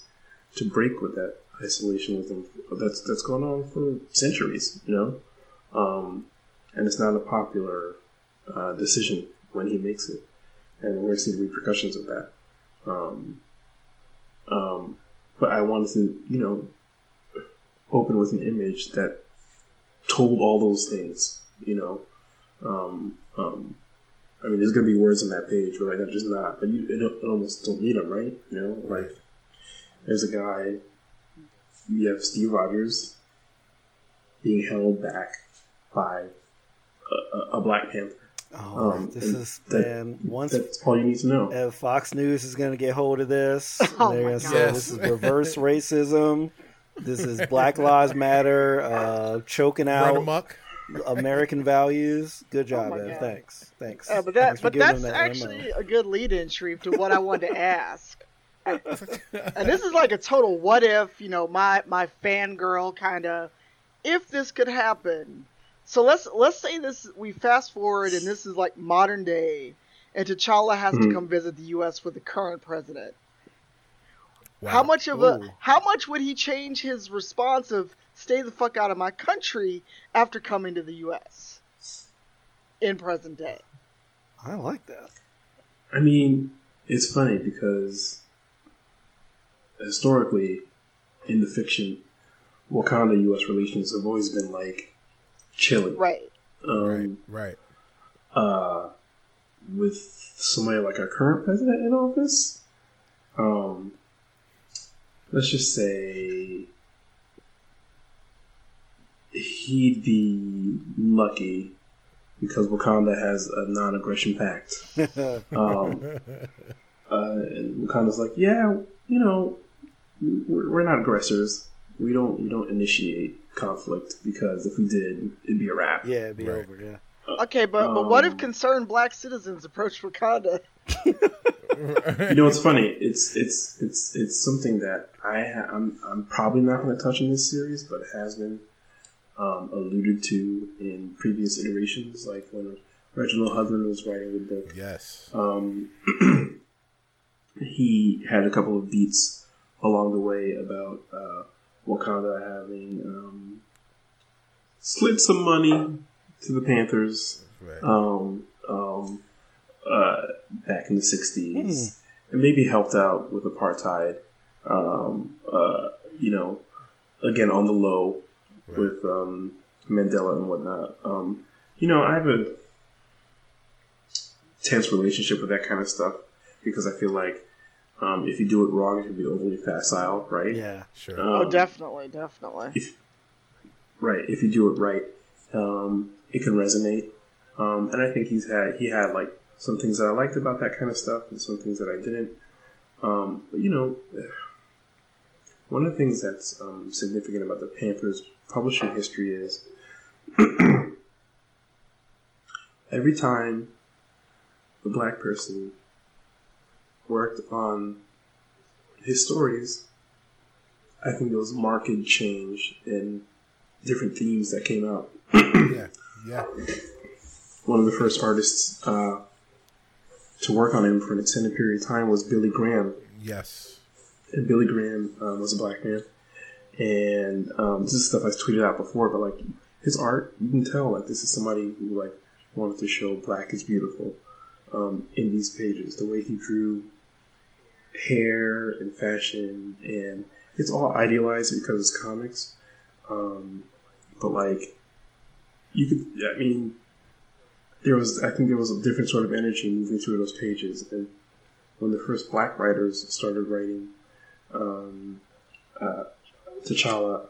to break with that isolationism that's that's gone on for centuries. You know, um, and it's not a popular uh, decision when he makes it, and we're going to see the repercussions of that. Um, um, but I wanted to, you know, open with an image that told all those things. You know, um, um, I mean, there's going to be words on that page, but like, I'm just not. But you, it, it almost don't need them, right? You know, like there's a guy. You have Steve Rogers being held back by a, a, a Black Panther. Oh, Um, this is that- man. Once That's all you need to know. uh, Fox News is going to get hold of this, Oh they're my going to say God. this is reverse racism. This is Black Lives Matter, uh, choking Run out amok. American values. Good job, my Ev. God. Thanks. Thanks. Uh, but that, for but that's them that ammo. actually a good lead-in, Shareef, to what I wanted to ask. and this is like a total what if, you know, my my fangirl kind of, if this could happen. So let's let's say this we fast forward and this is like modern day, and T'Challa has to Mhm. come visit the U.S. with the current president. Wow. How much of Ooh. a how much would he change his response of "stay the fuck out of my country" after coming to the U.S. in present day? I like that. I mean, it's funny because historically, in the fiction, Wakanda U.S. relations have always been like chilly. Right. Um, Right. uh, with somebody like our current president in office, um, let's just say he'd be lucky because Wakanda has a non-aggression pact. Um, uh, and Wakanda's like, yeah, you know, we're, we're not aggressors. We don't we don't initiate conflict because if we did, it'd be a wrap. yeah, it'd be Right. over. Yeah. Okay, but but what if Um, concerned black citizens approach Wakanda? You know, it's funny. It's it's it's it's something that I ha- I'm I'm probably not going to touch in this series, but it has been um, alluded to in previous iterations, like when Reginald Hudlin was writing the book. yes. Um, he had a couple of beats along the way about uh, Wakanda having um, slid some money to the Panthers Right. um, um, uh, back in the 60s and maybe helped out with apartheid. Um, uh, you know, again, on the low Right. with um, Mandela and whatnot. Um, you know, I have a tense relationship with that kind of stuff because I feel like um, if you do it wrong, it can be overly facile, right? Yeah. Sure. Um, oh, definitely, definitely. if right if you do it right um, it can resonate um, and i think he's had he had like some things that i liked about that kind of stuff and some things that i didn't um, but you know one of the things that's um, significant about the panthers publishing history is every time a black person worked on his stories, I think there was marked change in different themes that came out. yeah, yeah, One of the first artists uh, to work on him for an extended period of time was Billy Graham, yes, and Billy Graham um, was a black man. And um, this is stuff I've tweeted out before, but like his art, you can tell like this is somebody who like wanted to show black is beautiful um, in these pages. The way he drew hair and fashion, and it's all idealized because it's comics. Um, but like you could, I mean, there was I think there was a different sort of energy moving through those pages, and when the first black writers started writing um, uh, T'Challa.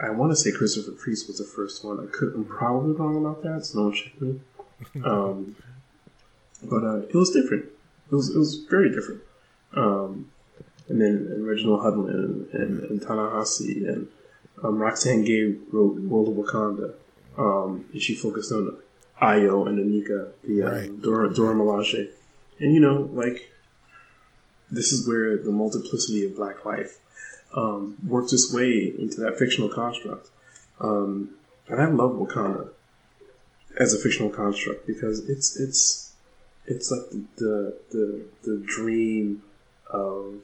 I want to say Christopher Priest was the first one. I could, I'm probably wrong about that, so don't check me. Um, but uh, it was different. It was it was very different. Um, and then and Reginald Hudlin and, and, and Ta-Nehisi and um, Roxane Gay wrote World of Wakanda, um, and she focused on Ayo and Aneka, the um, Right. Dora, Dora Milaje. And you know, like this is where the multiplicity of Black life um, works its way into that fictional construct. Um, and I love Wakanda as a fictional construct because it's it's it's like the the the, the dream of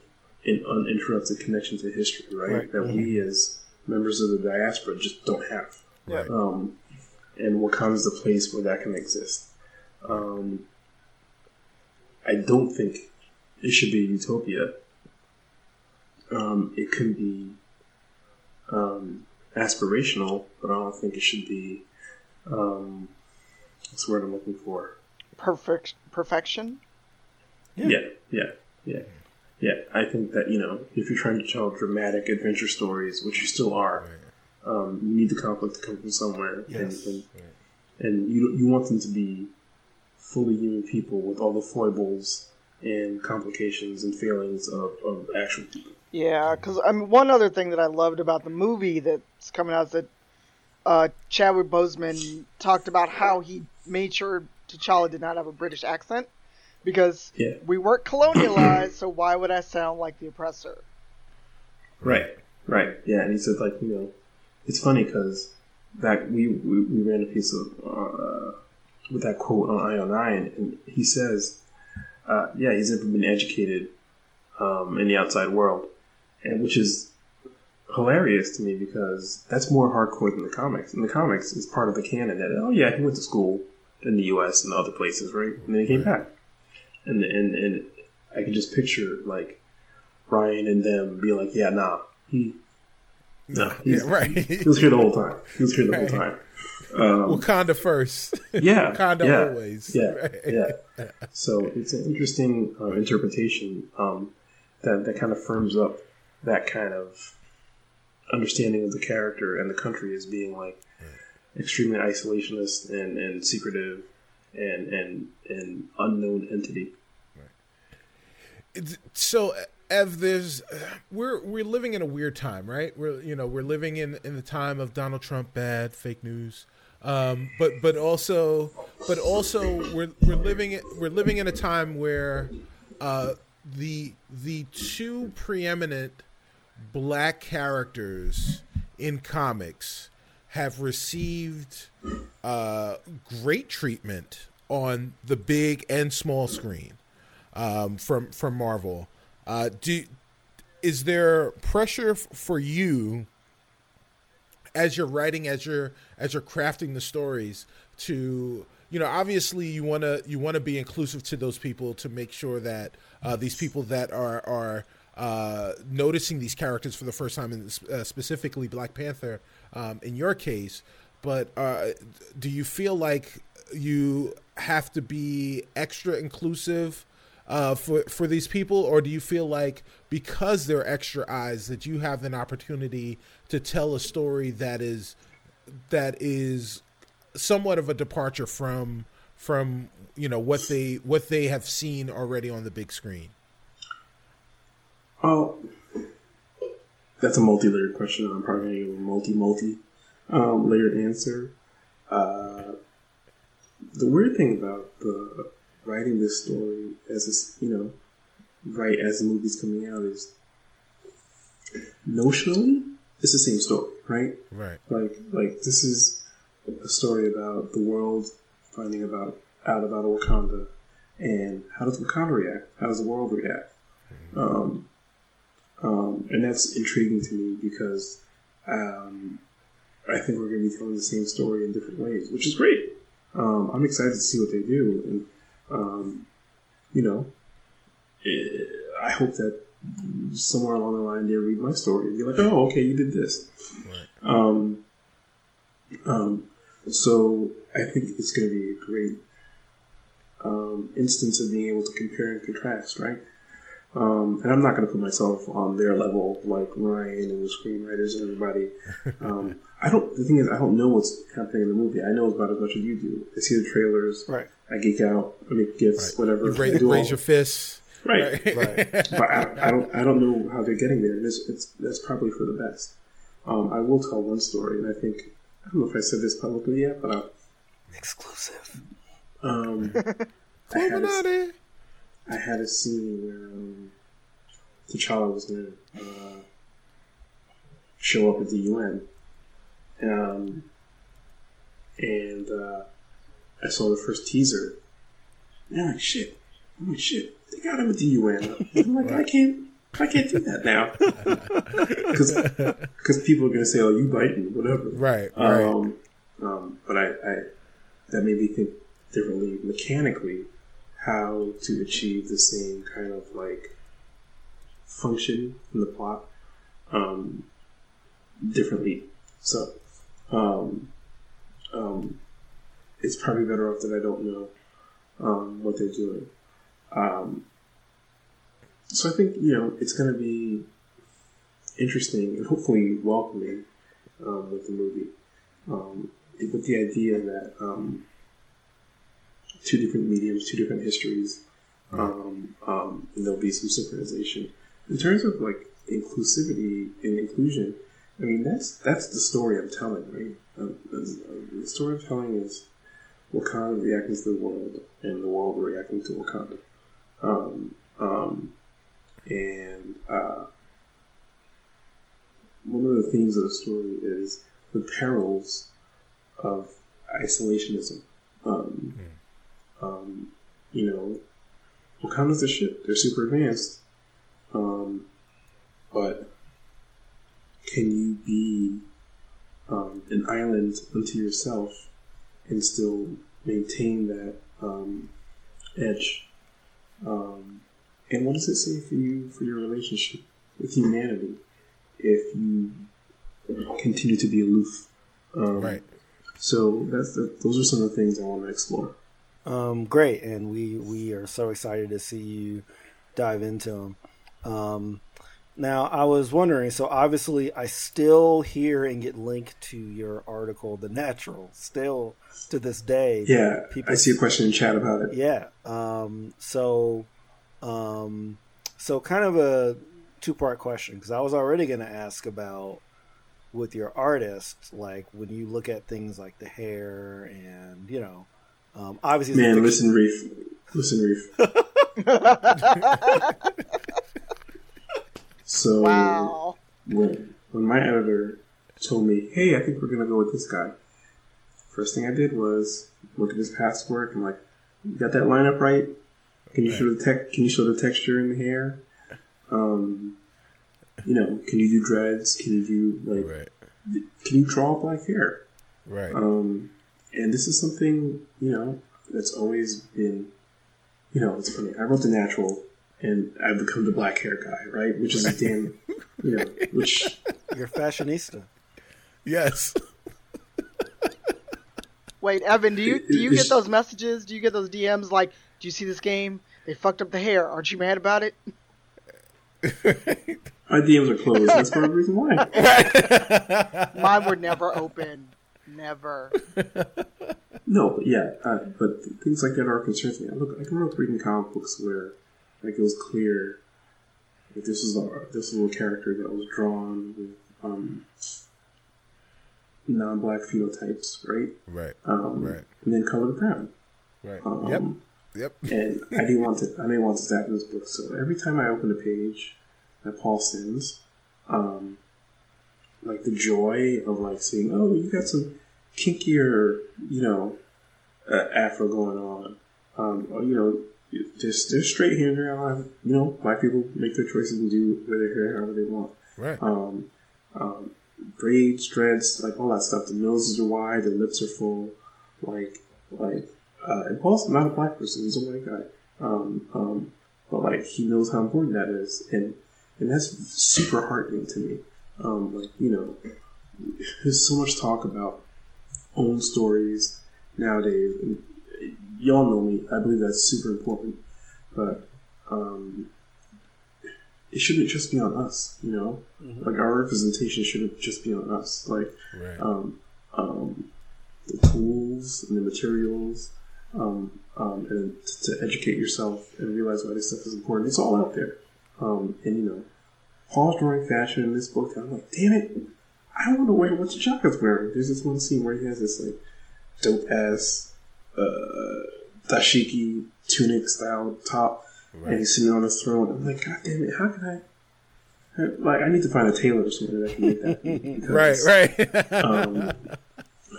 an uninterrupted connection to history, right? Right. That we as members of the diaspora just don't have. right, Um, and Wakanda's the place where that can exist. Um, I don't think it should be a utopia. Um, it can be um, aspirational, but I don't think it should be. Um, what's the word I'm looking for? Perfect perfection. Yeah. Yeah, yeah, yeah, yeah. I think that you know, if you're trying to tell dramatic adventure stories, which you still are, um, you need the conflict to come from somewhere, Yes. and, and and you you want them to be fully human people with all the foibles and complications and feelings of, of actual people. Yeah, because I mean, one other thing that I loved about the movie that's coming out is that uh, Chadwick Boseman talked about how he made sure T'Challa did not have a British accent because Yeah. we weren't colonialized, so why would I sound like the oppressor? Right, right, yeah. And he said like you know, it's funny because that we, we we ran a piece of uh, with that quote on IO nine, and he says, uh, yeah, he's never been educated um, in the outside world, and which is hilarious to me because that's more hardcore than the comics. And the comics is part of the canon that oh yeah, he went to school in the U.S. and other places, right? And then he came back, and and and I can just picture like Ryan and them being like, yeah, nah, he no, yeah, he's- right. he was here the whole time. He was here the whole time. Um, Wakanda first, yeah, Wakanda yeah, always. Yeah, Right. yeah. So it's an interesting uh, interpretation um, that that kind of firms up that kind of understanding of the character and the country as being like extremely isolationist and, and secretive and and and unknown entity. So Ev, there's we're we're living in a weird time, right? We're you know we're living in in the time of Donald Trump bad fake news, um, but but also but also we're we're living we're living in a time where uh, the the two preeminent black characters in comics have received uh, great treatment on the big and small screen um, from from Marvel. Uh, do is there pressure for you as you're writing, as you're as you're crafting the stories to you know obviously you want to you want to be inclusive to those people to make sure that uh, these people that are are uh, noticing these characters for the first time, and uh, specifically Black Panther, um, in your case. But uh, do you feel like you have to be extra inclusive uh, for for these people, or do you feel like because they're extra eyes that you have an opportunity to tell a story that is that is somewhat of a departure from from you know what they what they have seen already on the big screen? Oh, that's a multi-layered question. I'm probably going to give a multi-multi um, layered answer. Uh, the weird thing about the writing this story as this, you know, right as the movie's coming out is notionally it's the same story, right? Right. Like like this is a story about the world finding about out about Wakanda and how does Wakanda react? How does the world react? Um, um, and that's intriguing to me because um, I think we're going to be telling the same story in different ways, which is great. Um, I'm excited to see what they do, and um, you know, eh, I hope that somewhere along the line they read my story and be like, "Oh, okay, you did this." Right. Um, um, so I think it's going to be a great um, instance of being able to compare and contrast, right? Um, and I'm not going to put myself on their level like Ryan and the screenwriters and everybody. Um, I don't. The thing is, I don't know what's happening in the movie. I know about as much as you do. I see the trailers. Right. I geek out. I make gifts. Whatever. You I raise, all- raise your fists. right. Right. but I, I don't. I don't know how they're getting there. And it's, it's that's probably for the best. Um, I will tell one story, and I think I don't know if I said this publicly yet, but I'll, Exclusive. um, I had, a, Illuminati. I had a scene where um, T'Challa was going to uh, show up at the UN, um, and uh, I saw the first teaser. And I'm like, shit! I'm like, shit! They got him at the UN. I'm like, I can't. I can't do that now because people are going to say, "Oh, you biting," whatever. Right. Right. Um, um, but I, I that made me think differently mechanically how to achieve the same kind of like function in the plot um, differently. So um, um, it's probably better off that I don't know um, what they're doing. Um, so I think you know it's going to be interesting and hopefully welcoming um, with the movie um, with the idea that um, two different mediums, two different histories, um, um, and there'll be some synchronization. In terms of like inclusivity and inclusion, I mean that's that's the story I'm telling, right? Um, uh, the story I'm telling is Wakanda reacting to the world, and the world reacting to Wakanda. Um, um, and uh, one of the themes of the story is the perils of isolationism. Um, um, you know, Wakanda's the shit. They're super advanced. Um, but can you be um, an island unto yourself and still maintain that um, edge? Um, and what does it say for you for your relationship with humanity if you continue to be aloof? Um, right. So that's the, those are some of the things I want to explore. Um, great, and we we are so excited to see you dive into them. Um, now, I was wondering. So obviously, I still hear and get linked to your article, "The Natural." Still to this day, Yeah, People- I see a question in chat about it. Yeah. Um, so, um, so kind of a two part question because I was already going to ask about with your artist, like when you look at things like the hair and you know, um, obviously, Man, the listen, Reef. Listen, Reef. So wow. when when my editor told me, "Hey, I think we're gonna go with this guy," first thing I did was look at his past work and like, you got that lineup right? Can you show the tech? Can you show the texture in the hair? Um, you know, can you do dreads? Can you do like? Right. Can you draw black hair? Right. Um, and this is something you know that's always been, you know, it's funny. I wrote the natural, and I've become the black hair guy, right? Which is a damn, you know, which you're fashionista. yes. Wait, Evan, do you do you get those messages? Do you get those DMs like, "Do you see this game? They fucked up the hair. Aren't you mad about it?" my DMs are closed. That's part of the reason why. Mine were never open. Never. No, but yeah, uh, but things like that are concerns me. Look, I grew up reading comic books where like it was clear that this was a this was a character that was drawn with um, non-black phenotypes, right? right. Um, Right. And then colored brown. Right. Um, yep. Yep. and I didn't want to. I didn't want to happen in this book. So every time I open a page that Paul sends, um, like the joy of like seeing, oh, you got some kinkier, you know, uh, afro going on. Um, or, you know, just they're straight hair. You know, black people make their choices and do with their hair however they want. Right. Um, um, braids, dreads, like all that stuff. The noses are wide, the lips are full, like like. Uh, and Paul's not a black person; he's a white guy. Um, um, but like he knows how important that is, and and that's super heartening to me. Um, like you know, there's so much talk about own stories nowadays. And y'all know me; I believe that's super important. But um, it shouldn't just be on us, you know. Mhm. Like our representation shouldn't just be on us. Like Right. um, um, the tools and the materials, um, um, and t- to educate yourself and realize why this stuff is important. It's all out there. Um, and you know, Paul's drawing fashion in this book. And I'm like, damn it, I want to wear what T'Chaka's wearing. There's this one scene where he has this like dope ass uh, dashiki tunic style top, and he's sitting on his throne. I'm like, God damn it, how can I? Like, I need to find a tailor or something that I can make that. Right. because- Right. um,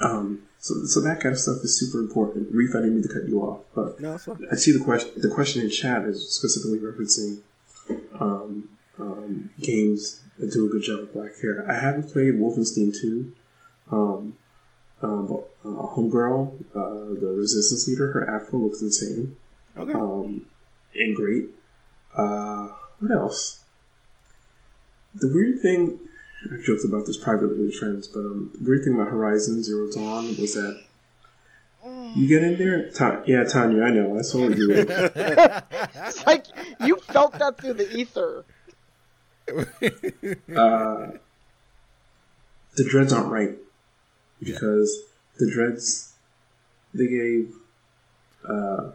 um, so, so that kind of stuff is super important. Reef, I didn't mean to cut you off, but No. I see the question. The question in chat is specifically referencing um, um, games that do a good job of black hair. I haven't played Wolfenstein 2. Um, um, but uh, Homegirl, uh, the resistance leader, her afro looks insane Okay. um, and great. Uh, what else? The weird thing, I've joked about this privately with friends, but um, the weird thing about Horizon Zero Dawn was that you get in there, Ta- yeah, Tanya, I know, I saw what you did. It's like you felt that through the ether. uh, the dreads aren't right because the dreads they gave uh,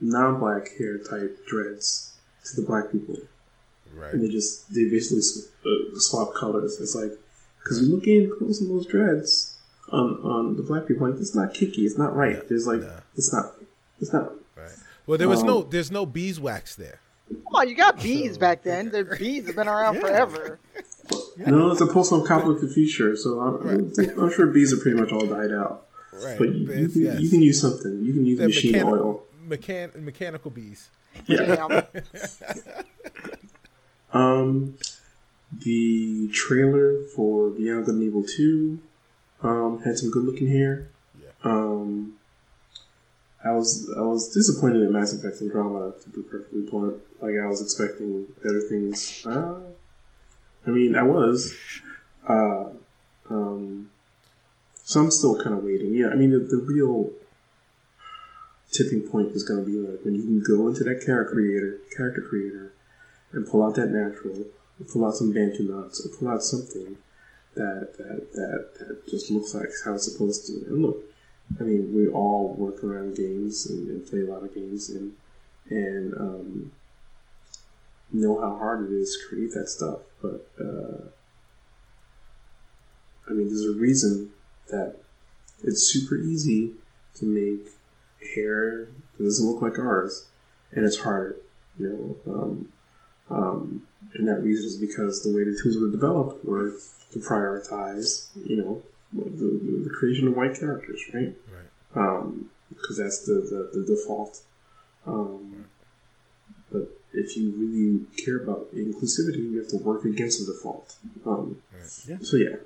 non-black hair type dreads to the black people. Right. and they just they basically sw- uh, swap colors. It's like because we look in close on those dreads on on the black people, like it's not kicky, it's not right. There's like no. it's not it's not. Right. Well, there was Um, no there's no beeswax there. Come on, you got bees back then. The bees have been around forever. No, it's a post-apocalyptic future, so I'm, I'm sure bees are pretty much all died out. Right. But you, you, Yes, can, you can use something. You can use They're machine mechanical, oil. Mechan- mechanical bees. Yeah. Um, the trailer for Beyond Good and Evil Two um, had some good looking hair. Yeah. Um, I was I was disappointed in Mass Effect Andromeda, to be perfectly blunt. Like I was expecting better things. Uh, I mean, I was. Uh, um, so I'm still kind of waiting. Yeah, I mean, the, the real tipping point is going to be like when you can go into that character creator, character creator, and pull out that natural, pull out some Bantu knots, or pull out something that that that that just looks like how it's supposed to. And look, I mean, we all work around games and, and play a lot of games and and um, know how hard it is to create that stuff. But uh, I mean, there's a reason that it's super easy to make hair that doesn't look like ours, and it's harder. You know, um, um, and that reason is because the way the tools were developed were to prioritize, you know, the, the, the creation of white characters, right? Right. Because that's the, the, the default. Um, but if you really care about inclusivity, you have to work against the default. Um, Yeah. So yeah,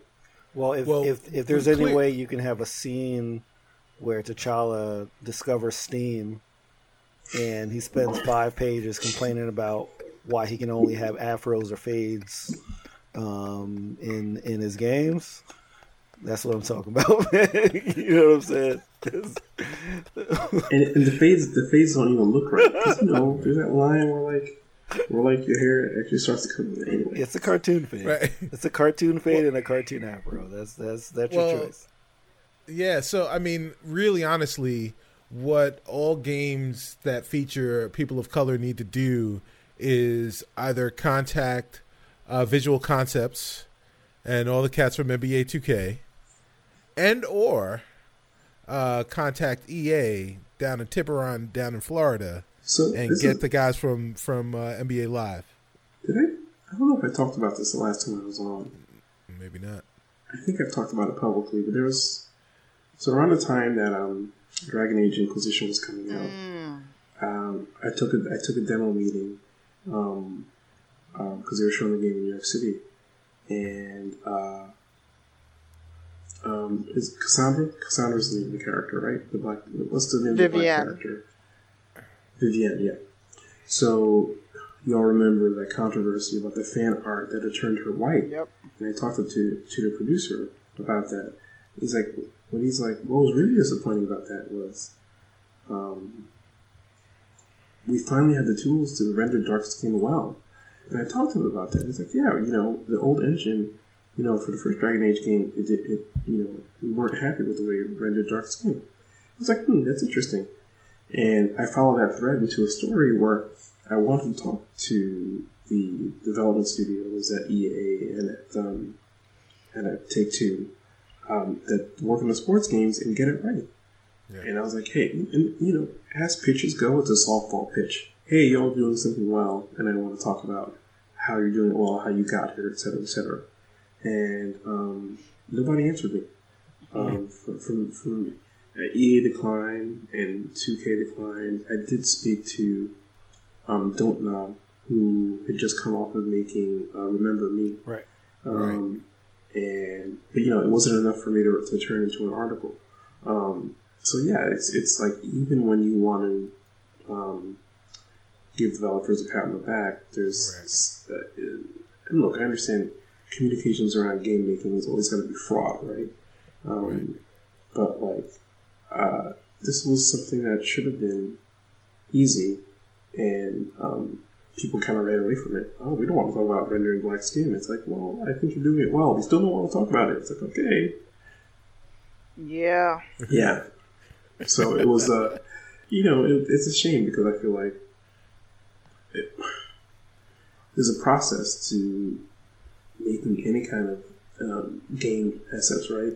Well, if Well, if if there's clear- any way you can have a scene where T'Challa discovers steam, and he spends five pages complaining about why he can only have afros or fades um, in in his games. That's what I'm talking about. man. you know what I'm saying? and, and the fades the fades don't even look right. 'Cause, you know, there's that line where like where like your hair actually starts to come in anyway. it's a cartoon fade. Right. It's a cartoon fade and a cartoon afro. That's that's that's your choice. Yeah, so I mean, really honestly, what all games that feature people of color need to do is either contact uh, Visual Concepts and all the cats from NBA 2K, and or uh, contact EA down in Tiburon, down in Florida, So and get is- the guys from from uh, NBA Live. Did I? I don't know if I talked about this the last time I was on. Maybe not. I think I've talked about it publicly, but there was so around the time that um, Dragon Age Inquisition was coming out, Mm. um, I took a I took a demo meeting um, because they were showing the game in New York City, and uh, um, is Cassandra? Cassandra's the name of the character, right? The black. What's the name of the black character? Vivienne, yeah. So y'all remember that controversy about the fan art that had turned her white. Yep. And I talked to, to the producer about that. He's like, what he's like, what was really disappointing about that was, um, we finally had the tools to render dark skin well. And I talked to him about that. He's like, yeah, you know, the old engine, you know, for the first Dragon Age game, it, did it you know, we weren't happy with the way it rendered dark skin. I was like, hmm, that's interesting. And I followed that thread into a story where I wanted to talk to the development studios at EA and at um, and at Take Two um, that work on the sports games and get it right. Yeah. And I was like, hey, and, you know, as pitches go, it's a softball pitch. Hey, y'all doing something well, and I want to talk about how you're doing it well, how you got here, et cetera, et cetera. And um, nobody answered me. Um, from, from, from uh, EA decline and 2K decline, I did speak to um, Dontnod, who had just come off of making uh, Remember Me. Right. Um, And but you know, it wasn't enough for me to, to turn into an article. Um, so yeah, it's it's like even when you want to um, give developers a pat on the back, there's uh, and look, I understand communications around game making is always going to be fraught, right? Um, But like, uh, this was something that should have been easy, and um, people kind of ran away from it. Oh, we don't want to talk about rendering black skin. It's like, well, I think you're doing it well. We still don't want to talk about it. It's like, okay, Yeah. yeah. So it was, uh, you know, it, it's a shame because I feel like it, there's a process to making any kind of um, game assets, right?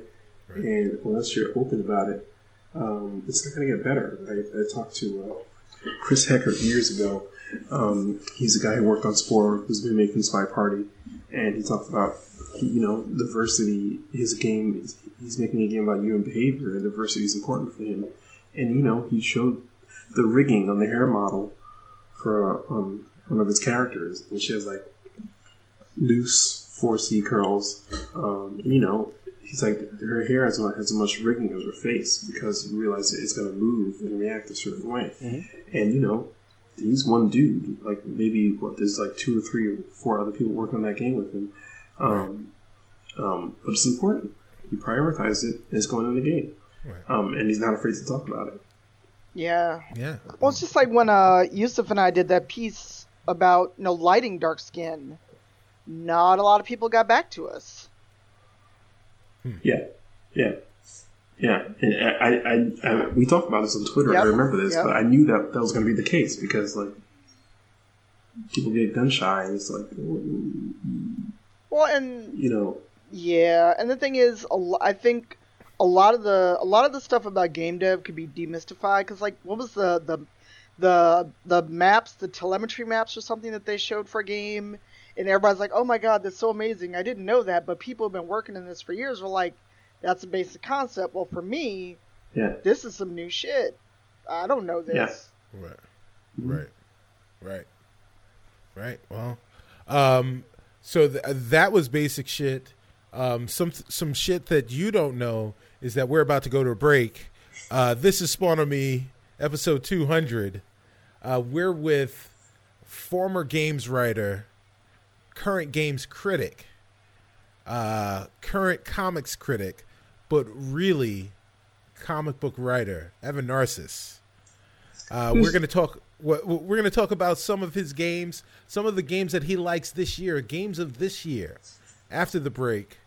Right. And unless you're open about it, um, it's not going to get better. I, I talked to uh, Chris Hecker years ago. Um, he's a guy who worked on Spore, who's been making SpyParty, and he talked about you know diversity. His game, he's making a game about human behavior, and diversity is important for him. And you know, he showed the rigging on the hair model for um, one of his characters, and she has like loose 4C curls. Um, you know, he's like her hair has, has as much rigging as her face because you realize it's going to move and react a certain way. And you know, he's one dude. Like maybe what there's like two or three or four other people working on that game with him. Um, um, but it's important. He prioritized it, and it's going in the game. Right. Um, and he's not afraid to talk about it. Yeah. Yeah. Well, it's just like when uh, Yusuf and I did that piece about you know lighting dark skin. Not a lot of people got back to us. Hmm. Yeah, yeah, yeah. And I, I, I, we talked about this on Twitter. Yep, I remember this, yep. but I knew that that was going to be the case because like people get gun shy, and it's like Well, and you know, yeah, and the thing is, a lo- I think a lot of the a lot of the stuff about game dev could be demystified because like what was the the the the maps, the telemetry maps or something that they showed for a game, and everybody's like, "Oh my god, that's so amazing! I didn't know that." But people have been working in this for years. Were like, "That's a basic concept." Well, for me, yeah, this is some new shit. I don't know this. Yeah. Right. Right. Right. Right. Well, um, so th- that was basic shit. Um, some some shit that you don't know is that we're about to go to a break. Uh, this is Spawn on Me, episode two hundred. Uh, we're with former games writer, current games critic, uh, current comics critic, but really comic book writer, Evan Narcisse. Uh, we're going to talk. We're going to talk about some of his games, some of the games that he likes this year, games of this year. After the break,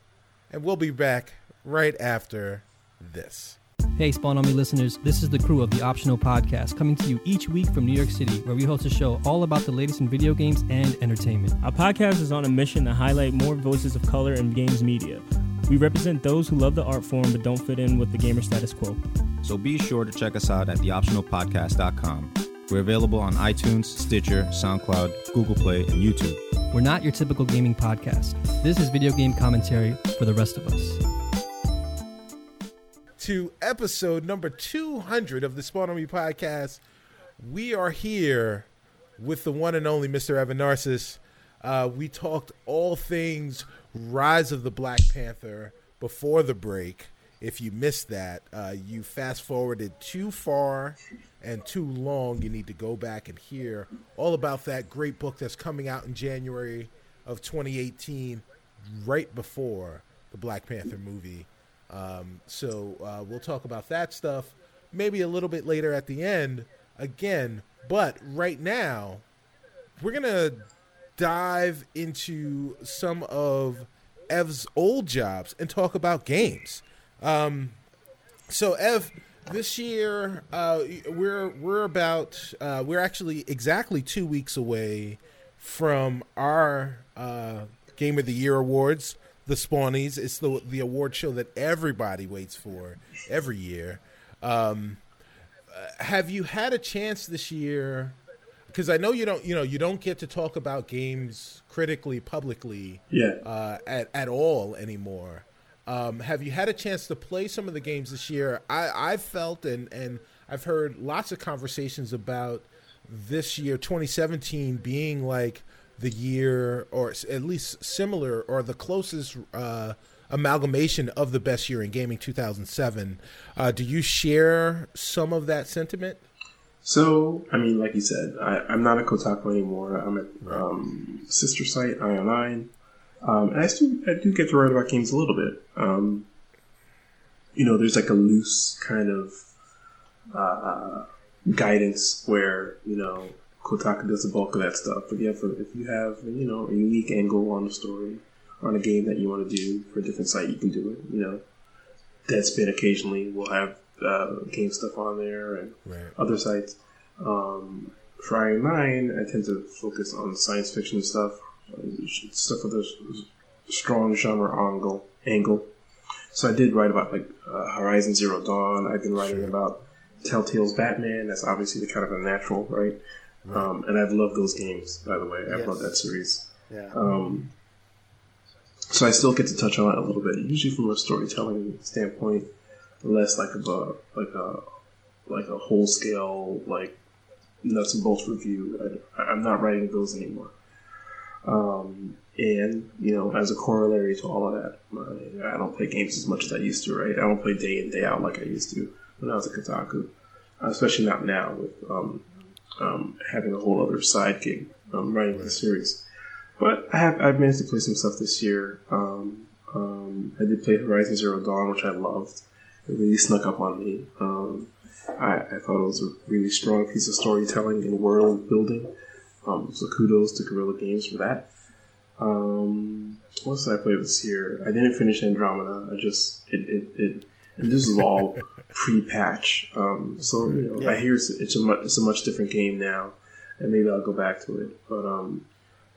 and we'll be back right after this. Hey, Spawn on Me listeners, this is the crew of the Optional Podcast coming to you each week from New York City, where we host a show all about the latest in video games and entertainment. Our podcast is on a mission to highlight more voices of color in games media. We represent those who love the art form but don't fit in with the gamer status quo. So be sure to check us out at theoptionalpodcast.com. We're available on iTunes, Stitcher, SoundCloud, Google Play, and YouTube. We're not your typical gaming podcast. This is video game commentary for the rest of us. To episode number 200 of the Spawn on Me podcast. We are here with the one and only Mr. Evan Narcisse. Uh, we talked all things Rise of the Black Panther before the break. If you missed that, uh, you fast forwarded too far and too long. You need to go back and hear all about that great book that's coming out in January of 2018, right before the Black Panther movie. Um, so uh, we'll talk about that stuff maybe a little bit later at the end again. But right now, we're going to dive into some of Ev's old jobs and talk about games. Um, so Ev, this year uh, we're we're about uh, we're actually exactly two weeks away from our uh, Game of the Year awards, the Spawnies. It's the the award show that everybody waits for every year. Um, uh, have you had a chance this year? Because I know you don't, you know, you don't get to talk about games critically publicly, Yeah. uh, at at all anymore. Um, have you had a chance to play some of the games this year? I I've felt and and I've heard lots of conversations about this year, 2017, being like the year, or at least similar, or the closest uh, amalgamation of the best year in gaming, 2007. Uh, do you share some of that sentiment? So, I mean, like you said, I, I'm not at Kotaku anymore. I'm at um, sister site IO9, um, and I still I do get to write about games a little bit. Um, you know, there's like a loose kind of uh, guidance where you know Kotaku does the bulk of that stuff. But yeah, for, if you have you know a unique angle on a story on a game that you want to do for a different site, you can do it. You know, Deadspin occasionally will have uh, game stuff on there and Right. other sites. Um, IO9, I tend to focus on science fiction stuff, stuff with a strong genre angle. angle. So I did write about like uh, Horizon Zero Dawn. I've been writing about Telltale's Batman. That's obviously the kind of a natural, right? Um, and I've loved those games, by the way. I've Yes. loved that series. Yeah. Um, so I still get to touch on it a little bit, usually from a storytelling standpoint, less like a like a like a whole scale like nuts and bolts review. I, I'm not writing those anymore. Um, and you know, as a corollary to all of that, my, I don't play games as much as I used to. Right? I don't play day in day out like I used to when I was at Kotaku, especially not now with um, um, having a whole other side gig um, writing the series. But I have I've managed to play some stuff this year. Um, um, I did play Horizon Zero Dawn, which I loved. It really snuck up on me. Um, I, I thought it was a really strong piece of storytelling and world building. Um, so kudos to Guerrilla Games for that. Um, what else did I play this year? I didn't finish Andromeda. I just it it, it and this is all pre-patch. Um, so you know, I hear it's, it's a much, it's a much different game now, and maybe I'll go back to it. But um,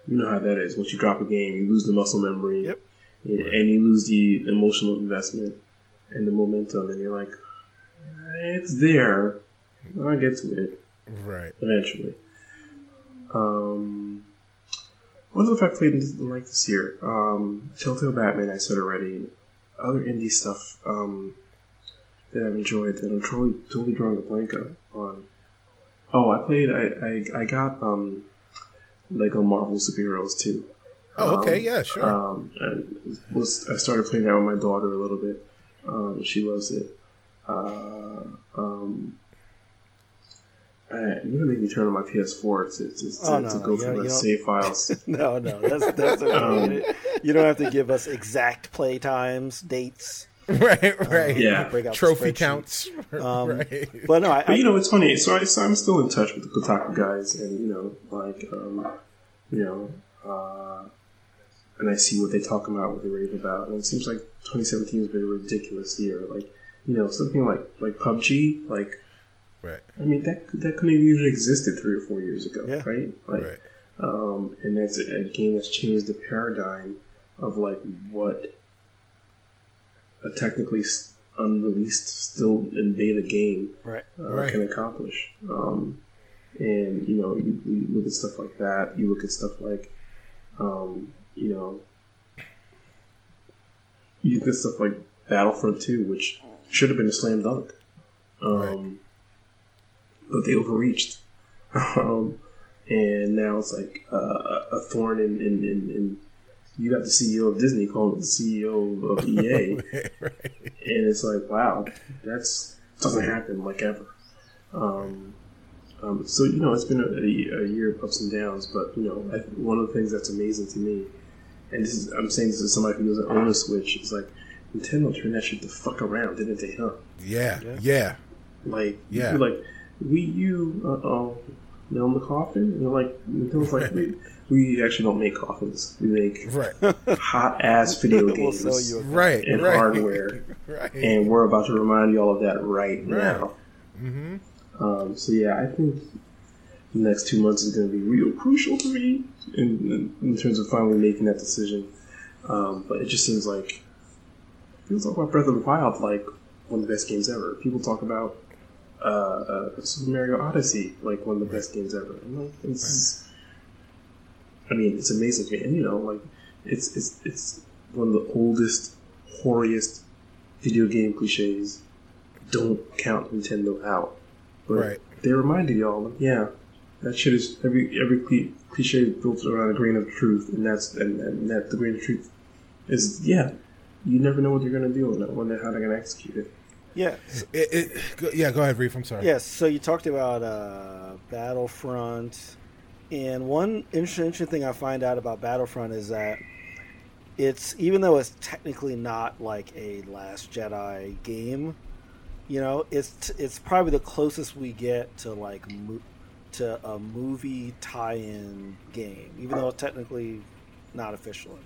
you know how that is. Once you drop a game, you lose the muscle memory, Yep. and you lose the emotional investment and the momentum, and you're like, it's there. I'll get to it Right. eventually. Um, what else have I played in, like this year? Um, Telltale Batman, I said already. Other indie stuff um, that I've enjoyed that I'm totally, totally drawing a blank on. Oh, I played. I I, I got um, Lego Marvel Superheroes too. Oh, okay. Um, Yeah, sure. Um, and was I started playing that with my daughter a little bit. Um, she loves it. Uh, um, I, you're gonna make me turn on my PS4 to, to, to, Oh, no, to go through my save files. No, no, that's that's okay. Um, you don't have to give us exact play times, dates. right. Right. yeah. break out Trophy counts. Um, right. But no, I, But I you know, it's funny. So, I, so I'm still in touch with the Kotaku guys, and you know, like, um, you know, uh, and I see what they talk about, what they rave about, and it seems like 2017 has been a ridiculous year. Like, you know, something like like PUBG, like, Right. I mean, that that couldn't have even existed three or four years ago, Yeah. right? Like, Right. um, and that's a, a game that's changed the paradigm of like what a technically unreleased, still in beta game Right. uh, Right. can accomplish. Um, and you know, you, you look at stuff like that. You look at stuff like, um, you know, you look at stuff like Battlefront Two, which should have been a slam dunk, um, but they overreached. um, and now it's like uh, a thorn in, in, in, in. You got the CEO of Disney calling the CEO of EA and it's like, wow, that's doesn't happen like ever. Um, um, so you know, it's been a, a, a year of ups and downs, but you know, I, one of the things that's amazing to me, and this is I'm saying this as somebody who doesn't own a Switch, is like Nintendo turned that shit the fuck around, didn't they? Huh? Yeah, Yeah. yeah, Like, Yeah. you're like Wii U, uh oh, nail in the coffin, and they're like Nintendo's like, we, we actually don't make coffins, we make right, hot ass video We'll games sell you right, and right, hardware. right. and we're about to remind you all of that right, now. mm-hmm. Um, so yeah, I think the next two months is going to be real crucial to me in, in, in terms of finally making that decision. Um, but it just seems like people talk about Breath of the Wild like one of the best games ever. People talk about uh, uh, Super Mario Odyssey like one of the best games ever. I'm like, it's, I mean, it's amazing to me, and you know, like it's it's it's one of the oldest, hoariest video game cliches. Don't count Nintendo out. But Right. they reminded y'all, like, yeah, that shit is every every cli- cliche is built around a grain of truth, and that's and, and that the grain of truth is yeah. You never know what they're gonna do and when they're, how they're gonna execute it. Yeah. It, it, go, yeah, go ahead, Reef. I'm sorry. Yes. So you talked about uh, Battlefront, and one interesting, thing I find out about Battlefront is that it's even though it's technically not like a Last Jedi game, you know, it's it's probably the closest we get to like mo- to a movie tie-in game, even though it's technically not officially.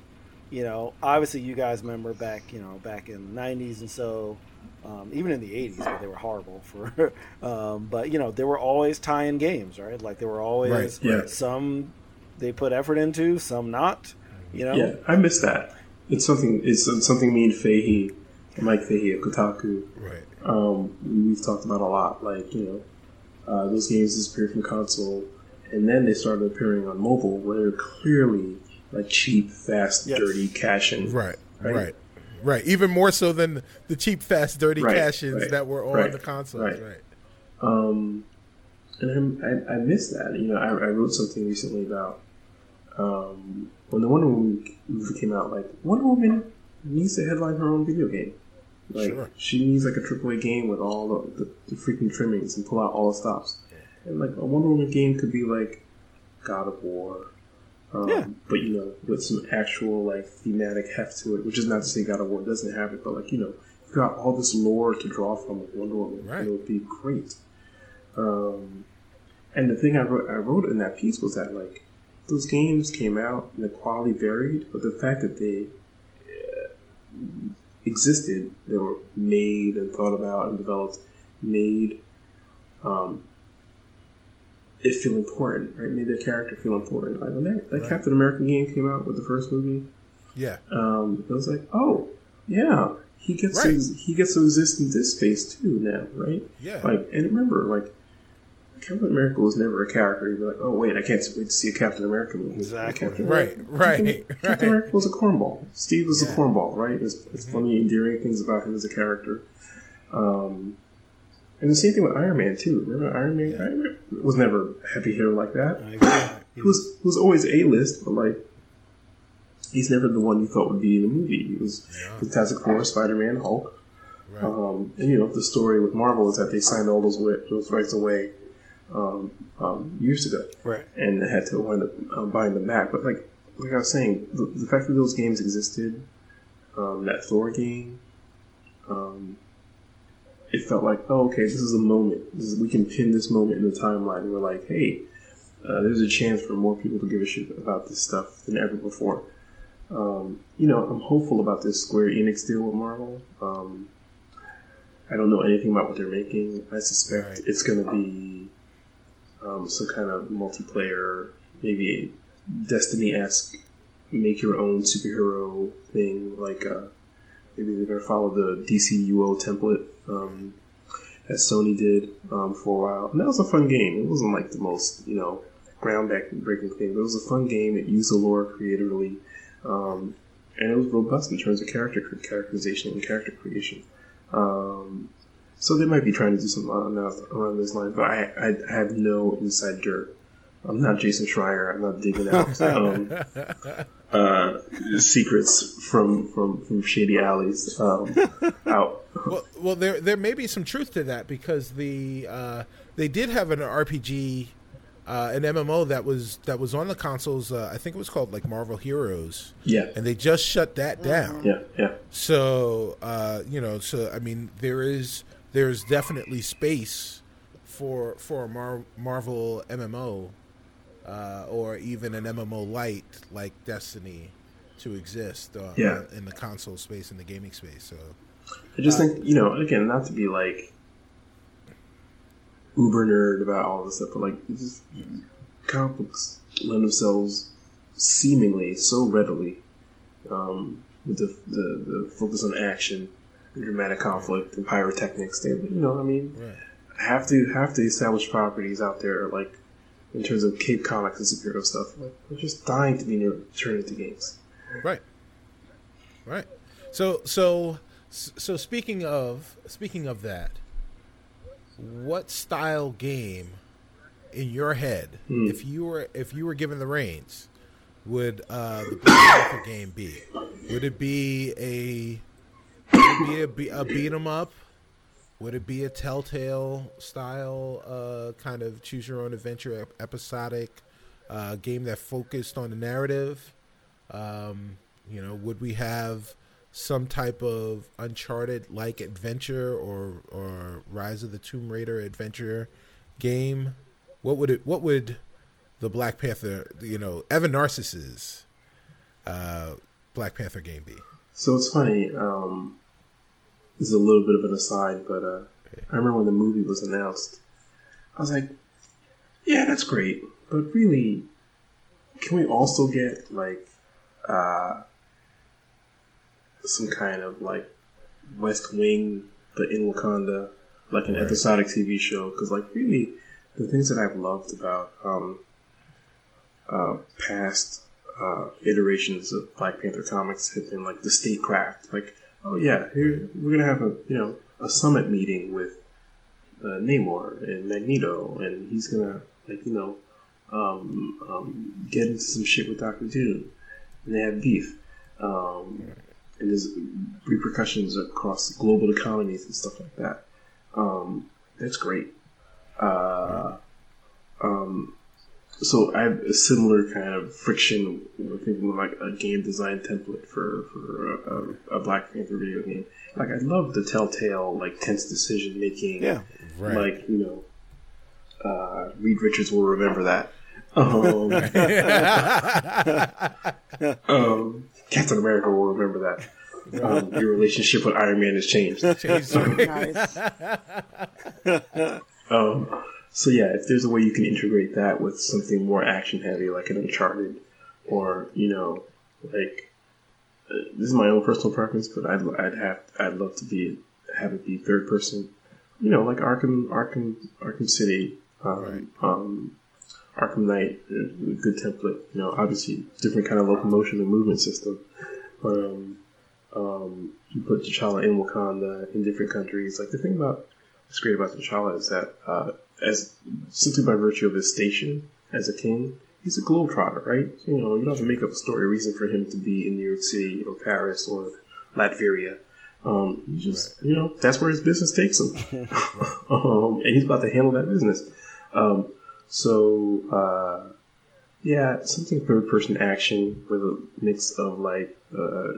You know, obviously you guys remember back, you know, back in the '90s and so um, even in the 80s but they were horrible for um, but you know there were always tie-in games right like there were always Right, yeah. some they put effort into some not you know Yeah, I miss that. It's something. It's something me and Fahey, Mike Fahey of Kotaku, Right. um, we've talked about a lot. Like you know, uh, those games disappeared from console, and then they started appearing on mobile, where they're clearly like cheap, fast, Yes. dirty cash-in. Right. Right. Right. Right. Even more so than the cheap, fast, dirty Right, cash-ins right, that were on right, the consoles. right. Right. Um, and I, I miss that. You know, I, I wrote something recently about um, when the Wonder Woman movie came out. Like Wonder Woman needs to headline her own video game. Like Sure. she needs like a AAA game with all the, the, the freaking trimmings and pull out all the stops. And like a Wonder Woman game could be like God of War. Um, Yeah. But you know, with some actual like thematic heft to it, which is not to say God of War doesn't have it, but like you know, you've got all this lore to draw from with Wonder Woman. Right. It would be great. Um, and the thing I wrote, I wrote in that piece was that like those games came out and the quality varied, but the fact that they uh, existed, they were made and thought about and developed, made um, it feel important, right? Made the character feel important. Like when that, that Right. Captain America game came out with the first movie, Yeah. um, it was like, oh yeah, he gets Right. to he gets to exist in this space too now, right? Yeah. Like, and remember, like, Captain America was never a character. You'd be like, oh, wait, I can't wait to see a Captain America movie. Exactly. Captain Right, America- right, Captain, right. Captain America was a cornball. Steve was Yeah. Mm-hmm. a cornball, right? It's, it's funny, endearing things about him as a character. Um, and the same thing with Iron Man, too. Remember, Iron Man, Iron Man was never a heavy hitter like that. I agree. He was, he was always A-list, but, like, he's never the one you thought would be in the movie. He was Yeah. Fantastic Four, Spider-Man, Hulk. Right. Um, and you know the story with Marvel is that they signed all those those rights away um, um, years ago, right and they had to wind up um, buying them back. But like like I was saying, the, the fact that those games existed, um, that Thor game, um, it felt like oh okay, this is a moment. This is, we can pin this moment in the timeline. We're like, hey, uh, there's a chance for more people to give a shit about this stuff than ever before. Um, you know, I'm hopeful about this Square Enix deal with Marvel. Um, I don't know anything about what they're making. I suspect Right. it's going to be um, some kind of multiplayer, maybe Destiny esque, make your own superhero thing, like uh, maybe they're gonna follow the DCUO template um, that Sony did um, for a while, and that was a fun game. It wasn't like the most you know groundbreaking thing, but it was a fun game. It used the lore creatively, um, and it was robust in terms of character characterization and character creation. Um, so they might be trying to do something around this line, but I, I have no inside dirt. I'm not Jason Schreier. I'm not digging out um, uh, secrets from, from, from shady alleys um, out. Well, well, there there may be some truth to that because the uh, they did have an RPG, uh, an MMO that was that was on the consoles. Uh, I think it was called like Marvel Heroes. Yeah, and they just shut that down. Yeah, yeah. So uh, you know, so I mean, there is there's definitely space for for a Mar- Marvel MMO uh, or even an MMO light like Destiny to exist uh, yeah. in the console space in the gaming space. So I just uh, think you know again not to be like uber nerd about all this stuff, but like just comic books lend themselves seemingly so readily um, with the, the, the focus on action, dramatic conflict, and pyrotechnics. They, you know, I mean, right. have to have to establish properties out there like in terms of Cape Comics and superhero stuff. Like, we're just dying to be near turned into games. Right. Right. So so so speaking of speaking of that, what style game in your head, Hmm. if you were if you were given the reins, would uh, the Black Panther game be? Would it be a would it be a, a beat 'em up? Would it be a Telltale style uh, kind of choose your own adventure episodic uh, game that focused on the narrative? Um, you know, would we have some type of Uncharted like adventure or or Rise of the Tomb Raider adventure game? What would it? What would the Black Panther? You know, Evan Narcisse's uh, Black Panther game be? So it's funny. Um, this is a little bit of an aside, but uh, I remember when the movie was announced, I was like, "Yeah, that's great, but really, can we also get like uh, some kind of like West Wing, but in Wakanda, like an Right. episodic TV show? Because like really, the things that I've loved about um, uh, past uh, iterations of Black Panther comics have been like the statecraft. Like, oh yeah, here we're gonna have a you know a summit meeting with uh, Namor and Magneto, and he's gonna like you know um, um, get into some shit with Doctor Doom, and they have beef. Um, and there's repercussions across global economies and stuff like that. Um, that's great. Uh, um, so I have a similar kind of friction, thinking of like a game design template for for a, a, a Black Panther video game. Like I love the telltale like tense decision making. Yeah. Right. Like you know, uh, Reed Richards will remember that. Um, um, Captain America will remember that. Um, your relationship with Iron Man has changed. changed. Nice. Um, so yeah, if there's a way you can integrate that with something more action heavy, like an Uncharted, or you know, like uh, this is my own personal preference, but I'd I'd have I'd love to be have it be third person, you know, like Arkham Arkham Arkham City, um, Right. um, Arkham Knight, uh, good template. You know, obviously different kind of locomotion and movement system, but um, um, you put T'Challa in Wakanda in different countries. Like the thing about what's great about T'Challa is that uh, as simply by virtue of his station as a king, he's a globetrotter, right? You know, you don't have to make up a story reason for him to be in New York City or Paris or Latveria. Um, he just, you know, that's where his business takes him, um, and he's about to handle that business. Um, so, uh, yeah, something third-person action with a mix of like uh,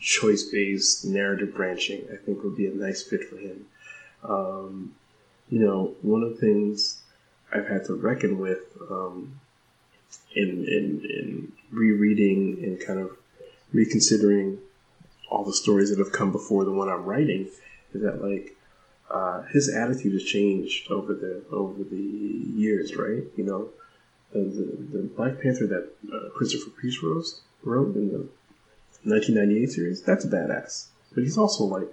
choice-based narrative branching, I think would be a nice fit for him. Um, you know, one of the things I've had to reckon with um, in, in in rereading and kind of reconsidering all the stories that have come before the one I'm writing is that like uh, his attitude has changed over the over the years, right? You know, the the, the Black Panther that uh, Christopher Priest wrote wrote in the 1998 series. That's badass. but he's also like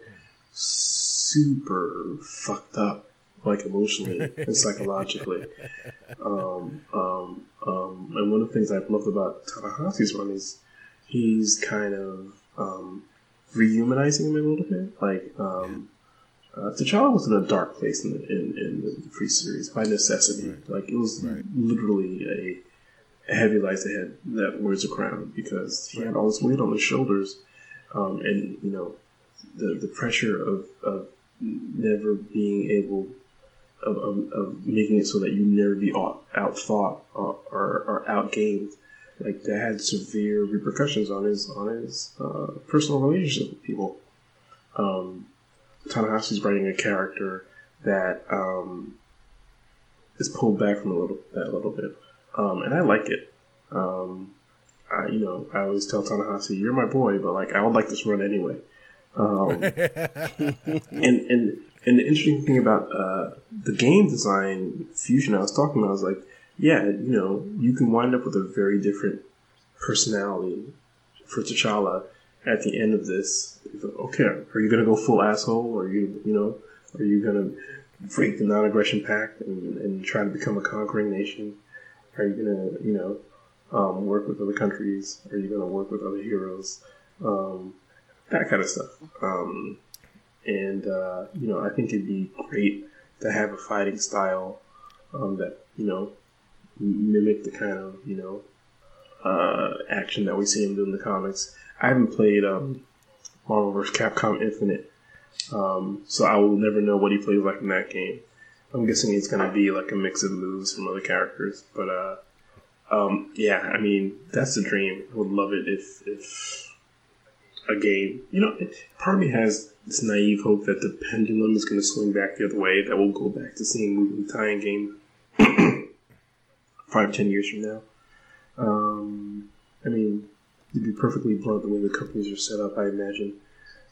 super fucked up, like emotionally and psychologically. Um, um, um, and one of the things I've loved about Ta-Nehisi's run is he's kind of um, rehumanizing him a little bit. Like um, uh, T'Challa was in a dark place in the, in, in the Free series by necessity. Right. Like it was Right. literally a, heavy lies ahead that wears a crown because he had all this weight on his shoulders, um, and you know the the pressure of, of never being able of, of, of making it so that you never be out outthought or, or, or outgamed. Like that had severe repercussions on his on his uh, personal relationship with people. Um, Ta-Nehisi's writing a character that um, is pulled back from a little that a little bit, um, and I like it. Um, I, you know, I always tell Tanahashi, "You're my boy," but like I would like this run anyway. Um, and and and the interesting thing about uh, the game design fusion I was talking about is like, yeah, you know, you can wind up with a very different personality for T'Challa at the end of this. Okay, are you gonna go full asshole, or you, you know, are you gonna break the non-aggression pact and, and try to become a conquering nation? Are you gonna, you know, um, work with other countries? Are you gonna work with other heroes? Um, that kind of stuff. Um, and uh, you know, I think it'd be great to have a fighting style um, that you know mimic the kind of you know uh, action that we see him do in the comics. I haven't played um, Marvel vs. Capcom Infinite, um, so I will never know what he plays like in that game. I'm guessing he's going to be like a mix of moves from other characters, but uh, um, yeah, I mean that's the dream. I would love it if if a game, you know, part of me has this naive hope that the pendulum is going to swing back the other way. That we'll go back to seeing moving tie-in game five, ten years from now. Um, I mean, to be perfectly blunt, the way the companies are set up, I imagine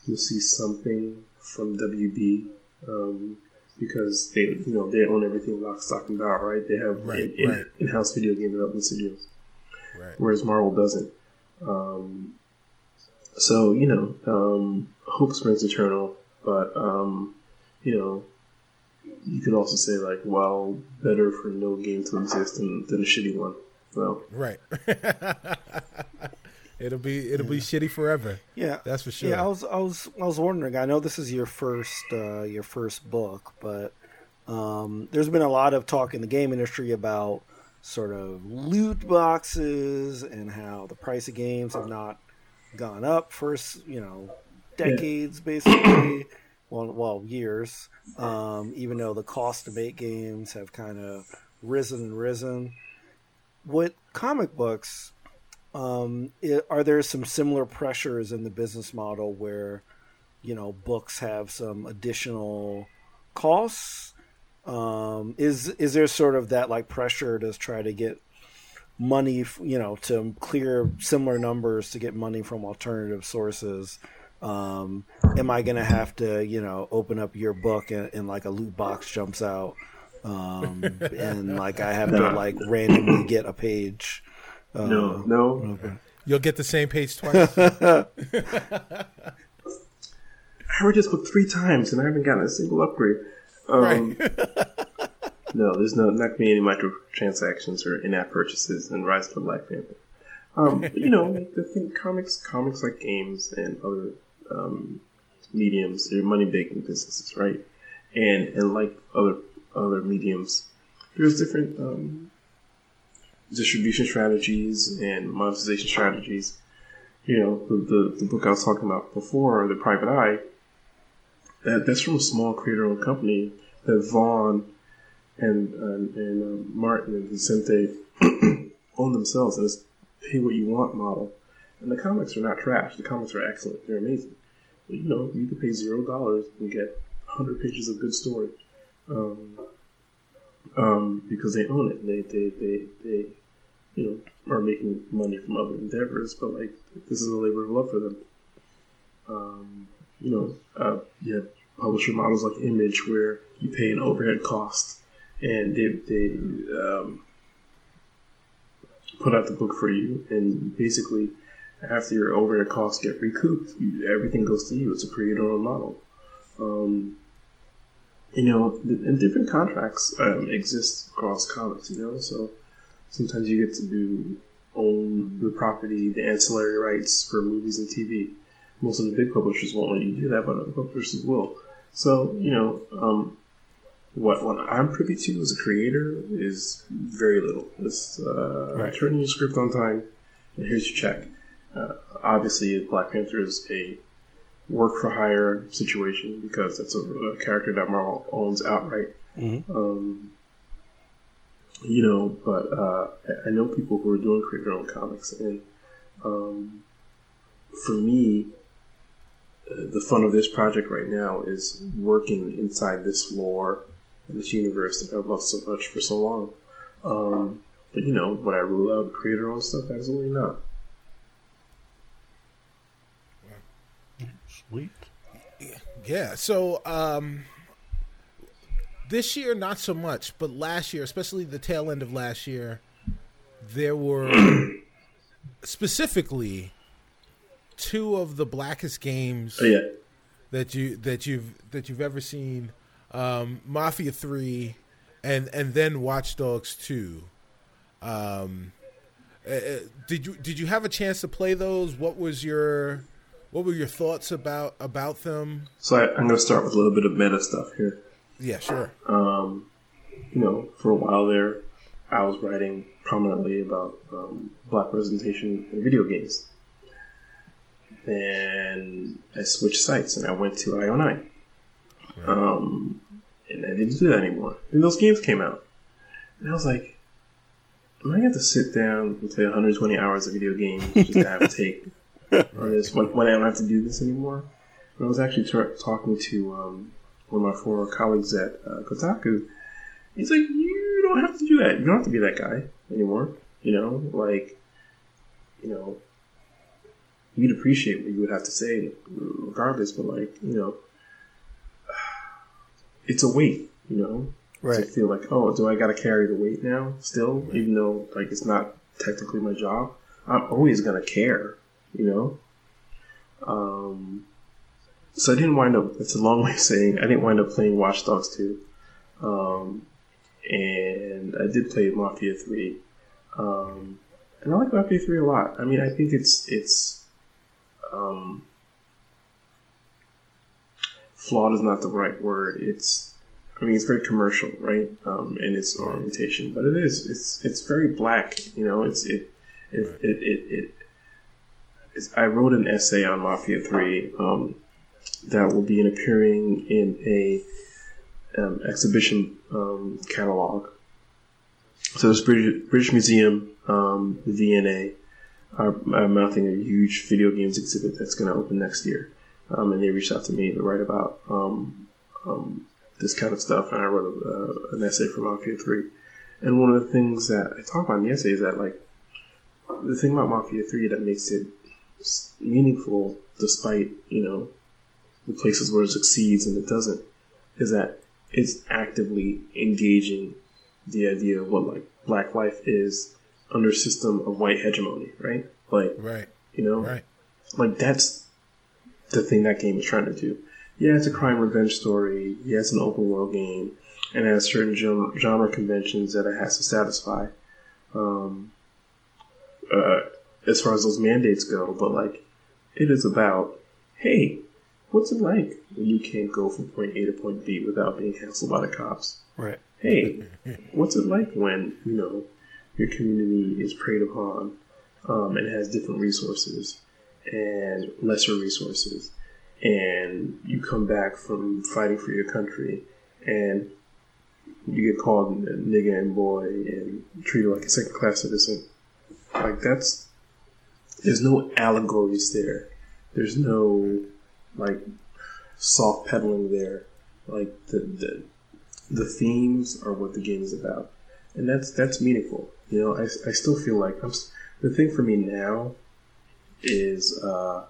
you'll see something from WB um, because they, you know, they own everything lock, stock, and barrel, right? They have Right, in, right. in, house video game development studios, Right. whereas Marvel doesn't. Um, so you know, um, hope springs eternal, but um, you know, you could also say like, well, better for no game to exist than, than a shitty one. So Right. it'll be it'll be shitty forever. Yeah, That's for sure. Yeah, I was, I was, I was wondering. I know this is your first, uh, your first book, but um, there's been a lot of talk in the game industry about sort of loot boxes and how the price of games have not gone up for you know decades, basically. Well, well, years. Um, even though the cost to make games have kind of risen and risen. With comic books, um, i are there some similar pressures in the business model where you know books have some additional costs um, is is there sort of that like pressure to try to get money you know to clear similar numbers to get money from alternative sources um, am i gonna have to you know open up your book and, and like a loot box jumps out um, and like i have to like randomly get a page uh, no, no, okay. You'll get the same page twice. I read this book three times and I haven't gotten a single upgrade. Um, no, there's no not gonna be any microtransactions or in-app purchases in Rise of the Black Panther. Um, but, you know, the thing, comics, comics like games and other um, mediums, they're money-making businesses, right? And and like other other mediums, there's different um, distribution strategies and monetization strategies. You know, the, the the book I was talking about before, The Private Eye, that that's from a small creator-owned company that Vaughan and and, and um, Martin and Vicente own themselves, as pay what you want model. And the comics are not trash. The comics are excellent. They're amazing. But, you know, you can pay zero dollars and get hundred pages of good story, um, um, because they own it. They they they they you know are making money from other endeavors, but like this is a labor of love for them. Um, you know, uh, you have publisher models like Image where you pay an overhead cost, and they they um, put out the book for you, and basically after your overhead costs get recouped, you, everything goes to you. It's a creator-owned model. Um, you know, and different contracts um, exist across comics. You know, so sometimes you get to do own the property, the ancillary rights for movies and TV. Most of the big publishers won't let you do that, but other publishers will. So you know, um, what what I'm privy to as a creator is very little. It's uh, Right. turning your script on time, and here's your check. Uh, obviously, Black Panther is a work for hire situation because that's a, a character that Marvel owns outright. Mhm. Um, you know, but uh, I- know people who are doing create their own comics, and um, for me, uh, the fun of this project right now is working inside this lore, this universe that I've loved so much for so long. Um, but you know, would I rule out creator own stuff? Absolutely not. Sweet. Yeah. So um, this year, not so much, but last year, especially the tail end of last year, there were specifically two of the blackest games Oh, yeah, that you that you've that you've ever seen. Um, Mafia Three, and and then Watch Dogs Two. Um, uh, uh, did you did you have a chance to play those? What was your what were your thoughts about about them? so I, I'm going to start with a little bit of meta stuff here. Yeah, sure. Um, you know, for a while there, I was writing prominently about um, black representation in video games. Then I switched sites and I went to IO9. Um, and I didn't do that anymore. Then those games came out. And I was like, am I going to sit down and play 120 hours of video games just to have a take on this when, when I don't have to do this anymore? And I was actually talking to um, one of my former colleagues at uh, Kotaku. He's like, you don't have to do that. You don't have to be that guy anymore. You know, like, you know, you'd appreciate what you would have to say regardless, but like, you know, it's a weight, you know? Right. To feel like, oh, do I got to carry the weight now still, even though like it's not technically my job? I'm always gonna care, you know. Um, so I didn't wind up. It's a long way of saying I didn't wind up playing Watch Dogs 2. Um, and I did play Mafia 3. Um, and I like Mafia 3 a lot. I mean, I think it's it's um, flawed is not the right word. It's I mean, it's very commercial, right? Um, in its orientation, but it is. It's it's very black. You know, it's it it it it. it it's, I wrote an essay on Mafia Three um, that will be appearing in a um, exhibition um, catalog. So this British, British Museum, um, the V&A, are, are mounting a huge video games exhibit that's going to open next year, um, and they reached out to me to write about um, um, this kind of stuff, and I wrote a, uh, an essay for Mafia Three. And one of the things that I talk about in the essay is that, like, the thing about Mafia Three that makes it meaningful, despite you know the places where it succeeds and it doesn't, is that it's actively engaging the idea of what like black life is under system of white hegemony, right? Like, Right. you know, Right. like that's the thing that game is trying to do. Yeah, it's a crime revenge story. Yeah, it's an open world game, and it has certain genre, genre conventions that it has to satisfy. Um, uh, as far as those mandates go, but like, it is about, hey, what's it like when you can't go from point A to point B without being hassled by the cops? Right. hey, what's it like when you know your community is preyed upon um, and has different resources and lesser resources, and you come back from fighting for your country and you get called a nigga and boy and treated like a second class citizen. Like that's there's no allegories there. There's no like soft pedaling there. Like the the the themes are what the game is about, and that's that's meaningful. You know, I, I still feel like I'm the thing for me now is uh,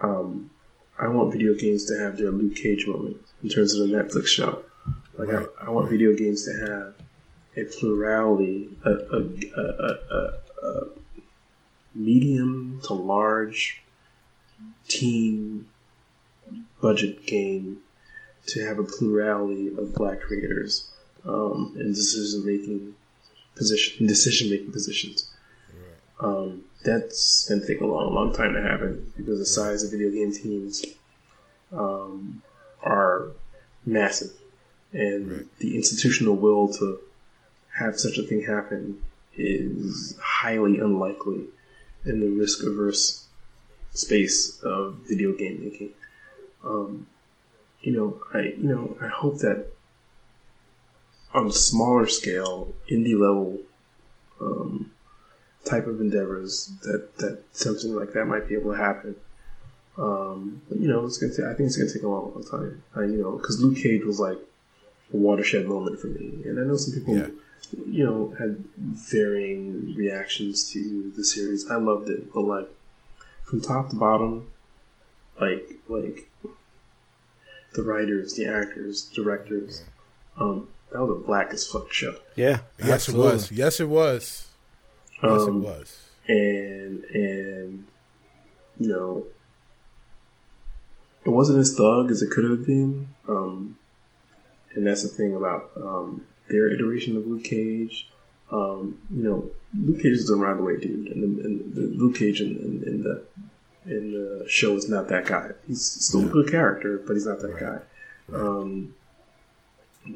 um, I want video games to have their Luke Cage moment in terms of the Netflix show. Like Right. I, I want video games to have a plurality, a, a, a, a, medium to large team budget game to have a plurality of black creators um, in decision making position decision making positions. Um, that's going to take a long, long time to happen because the size of video game teams um, are massive, and Right. the institutional will to have such a thing happen is highly unlikely in the risk averse space of video game making. Um, you know, I you know I hope that on a smaller scale, indie level um, type of endeavors, that that something like that might be able to happen. Um, but you know, it's gonna. Take, I think it's gonna take a long, long time. I, you know, because Luke Cage was like a watershed moment for me, and I know some people, Yeah. you know, had varying reactions to the series. I loved it, but like from top to bottom, like like the writers, the actors, directors, um, that was a black as fuck show. Yeah, Yes, absolutely. it was. Yes, it was. Yes, it Um, was. and and you know it wasn't as thug as it could have been um and that's the thing about um their iteration of Luke Cage. Um you know Luke Cage is a runaway dude and, the, and the Luke Cage in, in, in the in the show is not that guy. He's still a good character but he's not that guy. Um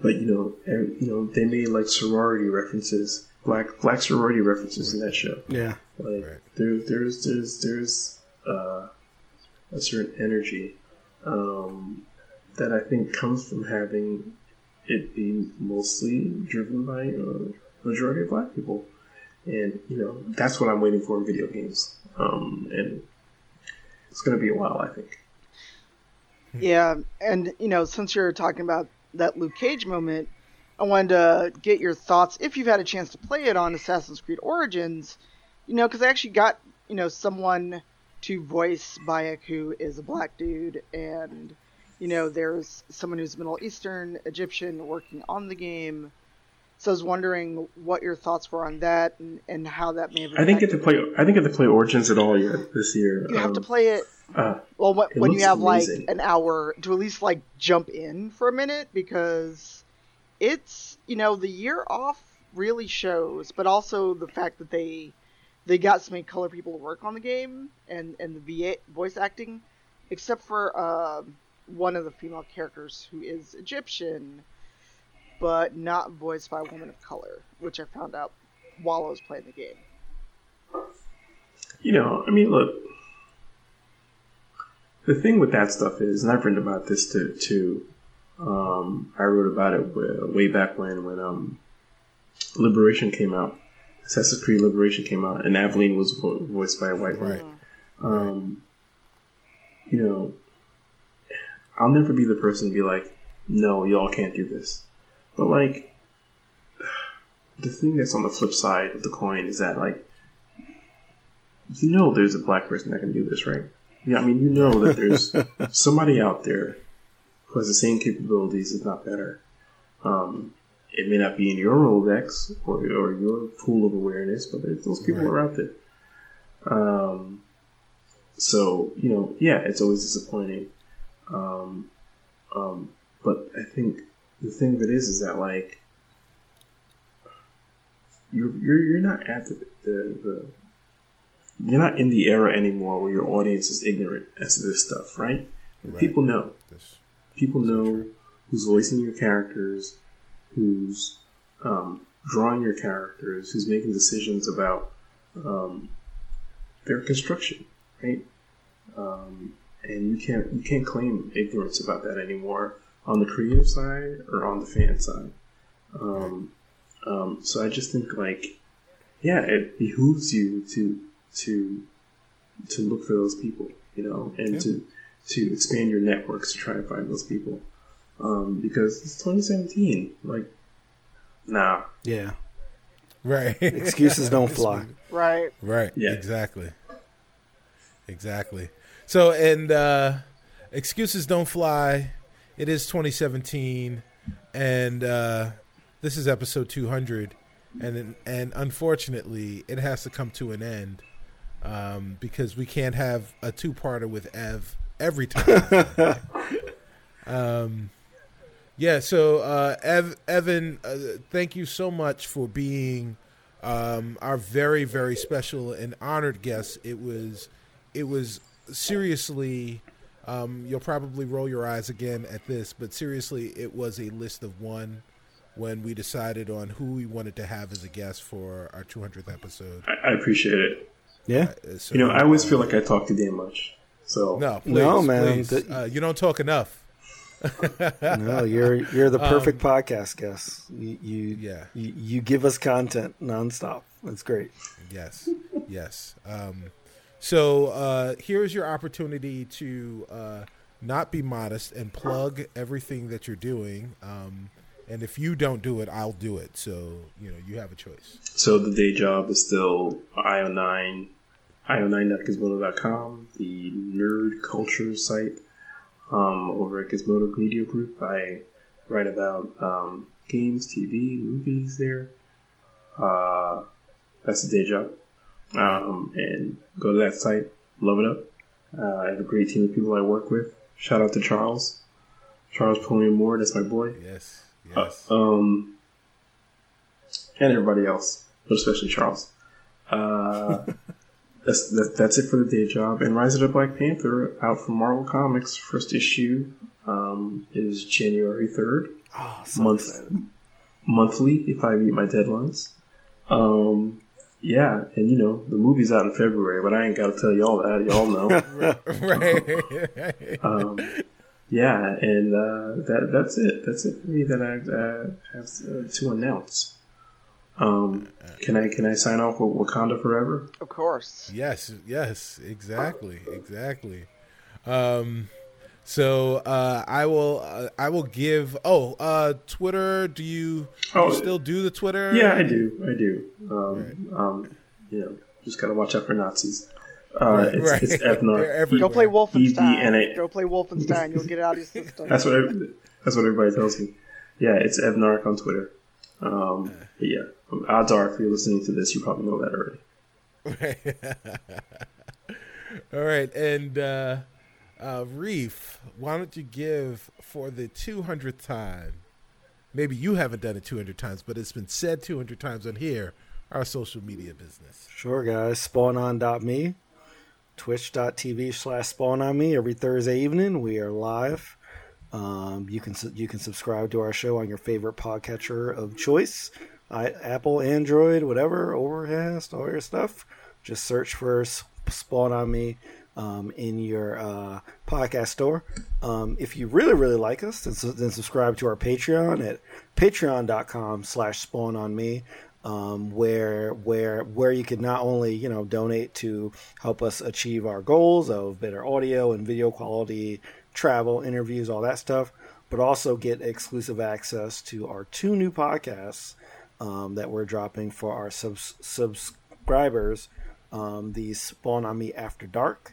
but you know every, you know they made like sorority references black black sorority references in that show. Yeah, like Right. there, there's there's there's uh, a certain energy um, that I think comes from having it be mostly driven by a majority of black people, and you know that's what I'm waiting for in video games, um, and it's gonna be a while, I think. Yeah, and you know, since you're talking about that Luke Cage moment, I wanted to get your thoughts if you've had a chance to play it on Assassin's Creed Origins. You know, because I actually got you know someone to voice Bayek who is a black dude, and you know there's someone who's Middle Eastern Egyptian working on the game. So I was wondering what your thoughts were on that and, and how that may have. I didn't get to play. I didn't get to play Origins at all yet this year. You have to Um, play it uh, well, when, It when you have amazing. like an hour to at least like jump in for a minute because it's you know the year off really shows, but also the fact that they they got so many color people to work on the game and and the VA, voice acting, except for uh, one of the female characters who is Egyptian, but not voiced by a woman of color, which I found out while I was playing the game. You know, I mean, look. The thing with that stuff is, and I've written about this too. too um, I wrote about it way, back when, when um, Liberation came out. Assassin's Creed Liberation came out, and Aveline was vo- voiced by a white Right. woman. Um, you know, I'll never be the person to be like, no, y'all can't do this. But like, the thing that's on the flip side of the coin is that like, you know, there's a black person that can do this, right? Yeah, I mean, you know that there's somebody out there who has the same capabilities, if not better. Um, it may not be in your Rolodex or, or your pool of awareness, but those people Right. are out there. Um, so you know, yeah, it's always disappointing. Um, um, but I think the thing of it is, is that like you're you're, you're not at the, the, the you're not in the era anymore where your audience is ignorant as to this stuff, right? Right. People know. This- People know who's voicing your characters, who's um, drawing your characters, who's making decisions about um, their construction, right? Um, and you can't you can't claim ignorance about that anymore on the creative side or on the fan side. Um, um, so I just think like, yeah, it behooves you to to to look for those people, you know, and Yeah. to to expand your networks to try and find those people. Um, because it's 2017. Like, nah. yeah. Right. Excuses don't fly. Right. Right. Yeah. Exactly. Exactly. So, and uh, excuses don't fly. It is 2017, and uh, this is episode 200, and and unfortunately, it has to come to an end. um, because we can't have a two-parter with Ev every time. um, yeah. So, uh, Ev, Evan, uh, thank you so much for being um, our very, very special and honored guest. It was, it was seriously. Um, you'll probably roll your eyes again at this, but seriously, it was a list of one when we decided on who we wanted to have as a guest for our 200th episode. I, I appreciate it. Yeah. Uh, so- You know, I always feel like I talk too damn much. So no, please, No, man. please. The- Uh, you don't talk enough. No, you're you're the perfect podcast guest. You you, Um, Yeah. you you give us content nonstop. That's great. Yes, yes. Um, so uh, here's your opportunity to uh, not be modest and plug everything that you're doing. Um, and if you don't do it, I'll do it. So you know you have a choice. So the day job is still io9, io9.gizmodo.com, the nerd culture site um, over at Gizmodo Media Group. I write about um, games, TV, movies there. Uh, that's the day job. Um, and go to that site, love it up. Uh, I have a great team of people I work with. Shout out to Charles. Charles Pulliam Moore, that's my boy. Yes, Uh, yes. um, and everybody else, but especially Charles. Uh, that's that, that's it for the day job. And Rise of the Black Panther out from Marvel Comics. First issue um, is January third. Oh, so Month- Monthly, if I meet my deadlines. Um, yeah, and you know the movie's out in February, but I ain't got to tell y'all that. Y'all know. right. um, yeah, and uh, that that's it. That's it for me that I uh, have uh, to announce. Um, can I can I sign off with Wakanda Forever? Of course. Yes, yes, exactly, exactly. Um, so uh, I will, uh, I will give. Oh, uh, Twitter. Do you, do Oh, you still do the Twitter? Yeah, I do. I do. Um, um, you know, just gotta watch out for Nazis. Uh, it's, right. it's They're Evnar. everywhere. Go play EVNA. Wolfenstein. Go play Wolfenstein. You'll get it out of your system. That's what every- that's what everybody tells me. Yeah, it's EvNarc on Twitter. Um, yeah, odds are if you're listening to this, you probably know that already. All right, and uh, uh, Reef, why don't you give for the 200th time? Maybe you haven't done it 200 times, but it's been said 200 times on here. Our social media business. Sure, guys. Spawn on me, Spawnon.me, twitch.tv slash spawn on me. Every Thursday evening, we are live. Um, you can you can subscribe to our show on your favorite podcatcher of choice, I, Apple, Android, whatever, Overcast, all your stuff. Just search for Spawn on Me um, in your uh, podcast store. Um, if you really really like us, then, then subscribe to our Patreon at patreon.com slash spawn on me um, where where where you can not only you know donate to help us achieve our goals of better audio and video quality, travel, interviews, all that stuff, but also get exclusive access to our two new podcasts um, that we're dropping for our subs- subscribers. Um, the Spawn on Me After Dark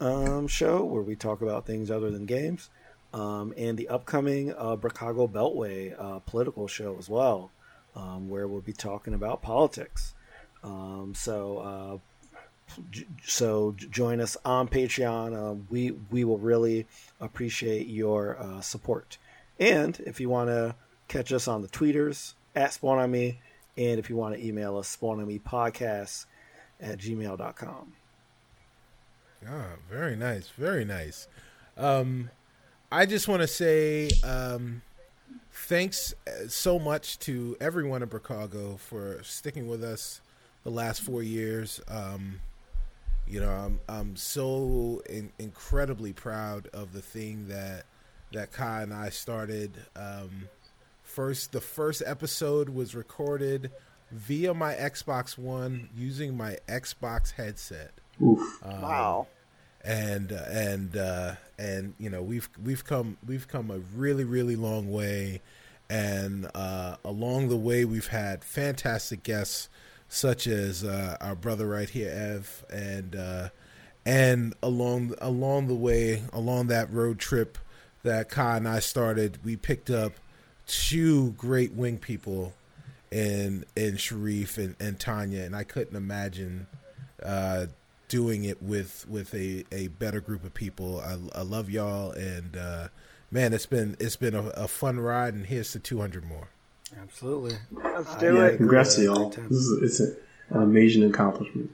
um, show where we talk about things other than games, um, and the upcoming uh, Chicago Beltway uh, political show as well um, where we'll be talking about politics. Um, so, uh, so join us on Patreon. Uh, we we will really appreciate your uh, support. And if you want to catch us on the tweeters at Spawn on Me, and if you want to email us, Spawn on Me podcast at gmail.com. Ah, very nice, very nice. Um, I just want to say um, thanks uh, so much to everyone in Chicago for sticking with us the last four years. Um, you know, I'm I'm so in, incredibly proud of the thing that that Kai and I started. Um, first, the first episode was recorded via my Xbox One using my Xbox headset Oof. Wow. and uh, and uh, and you know we've we've come we've come a really really long way, and uh, along the way we've had fantastic guests such as uh, our brother right here Ev and uh, and along along the way along that road trip that Kai and I started we picked up two great wing people in in Shareef and, and Tanya and I couldn't imagine uh, doing it with with a, a better group of people. I, I love y'all, and uh, man, it's been it's been a, a fun ride, and here's to 200 more. Absolutely. Let's Uh, yeah, it. Congrats to y'all. This is it's an amazing accomplishment.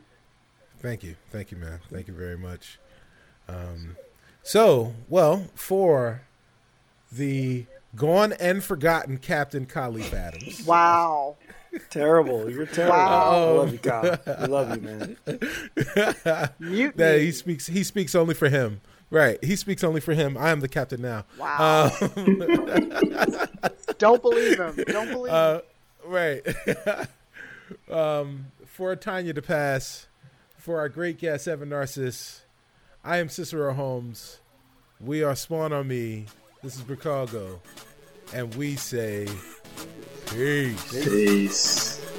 Thank you, thank you, man. Thank you very much. Um, so, well, for the gone and forgotten Captain Kahlief Adams. Wow. Terrible. You're terrible. Wow. I love you, Kyle. I love you, man. Mutiny. that he speaks he speaks only for him. Right. He speaks only for him. I am the captain now. Wow. Don't believe him. Don't believe Uh, him. right. um, for Tanya to pass, for our great guest Evan Narcisse, I am Cicero Holmes. We are Spawn on Me. This is Chicago, and we say peace. Peace.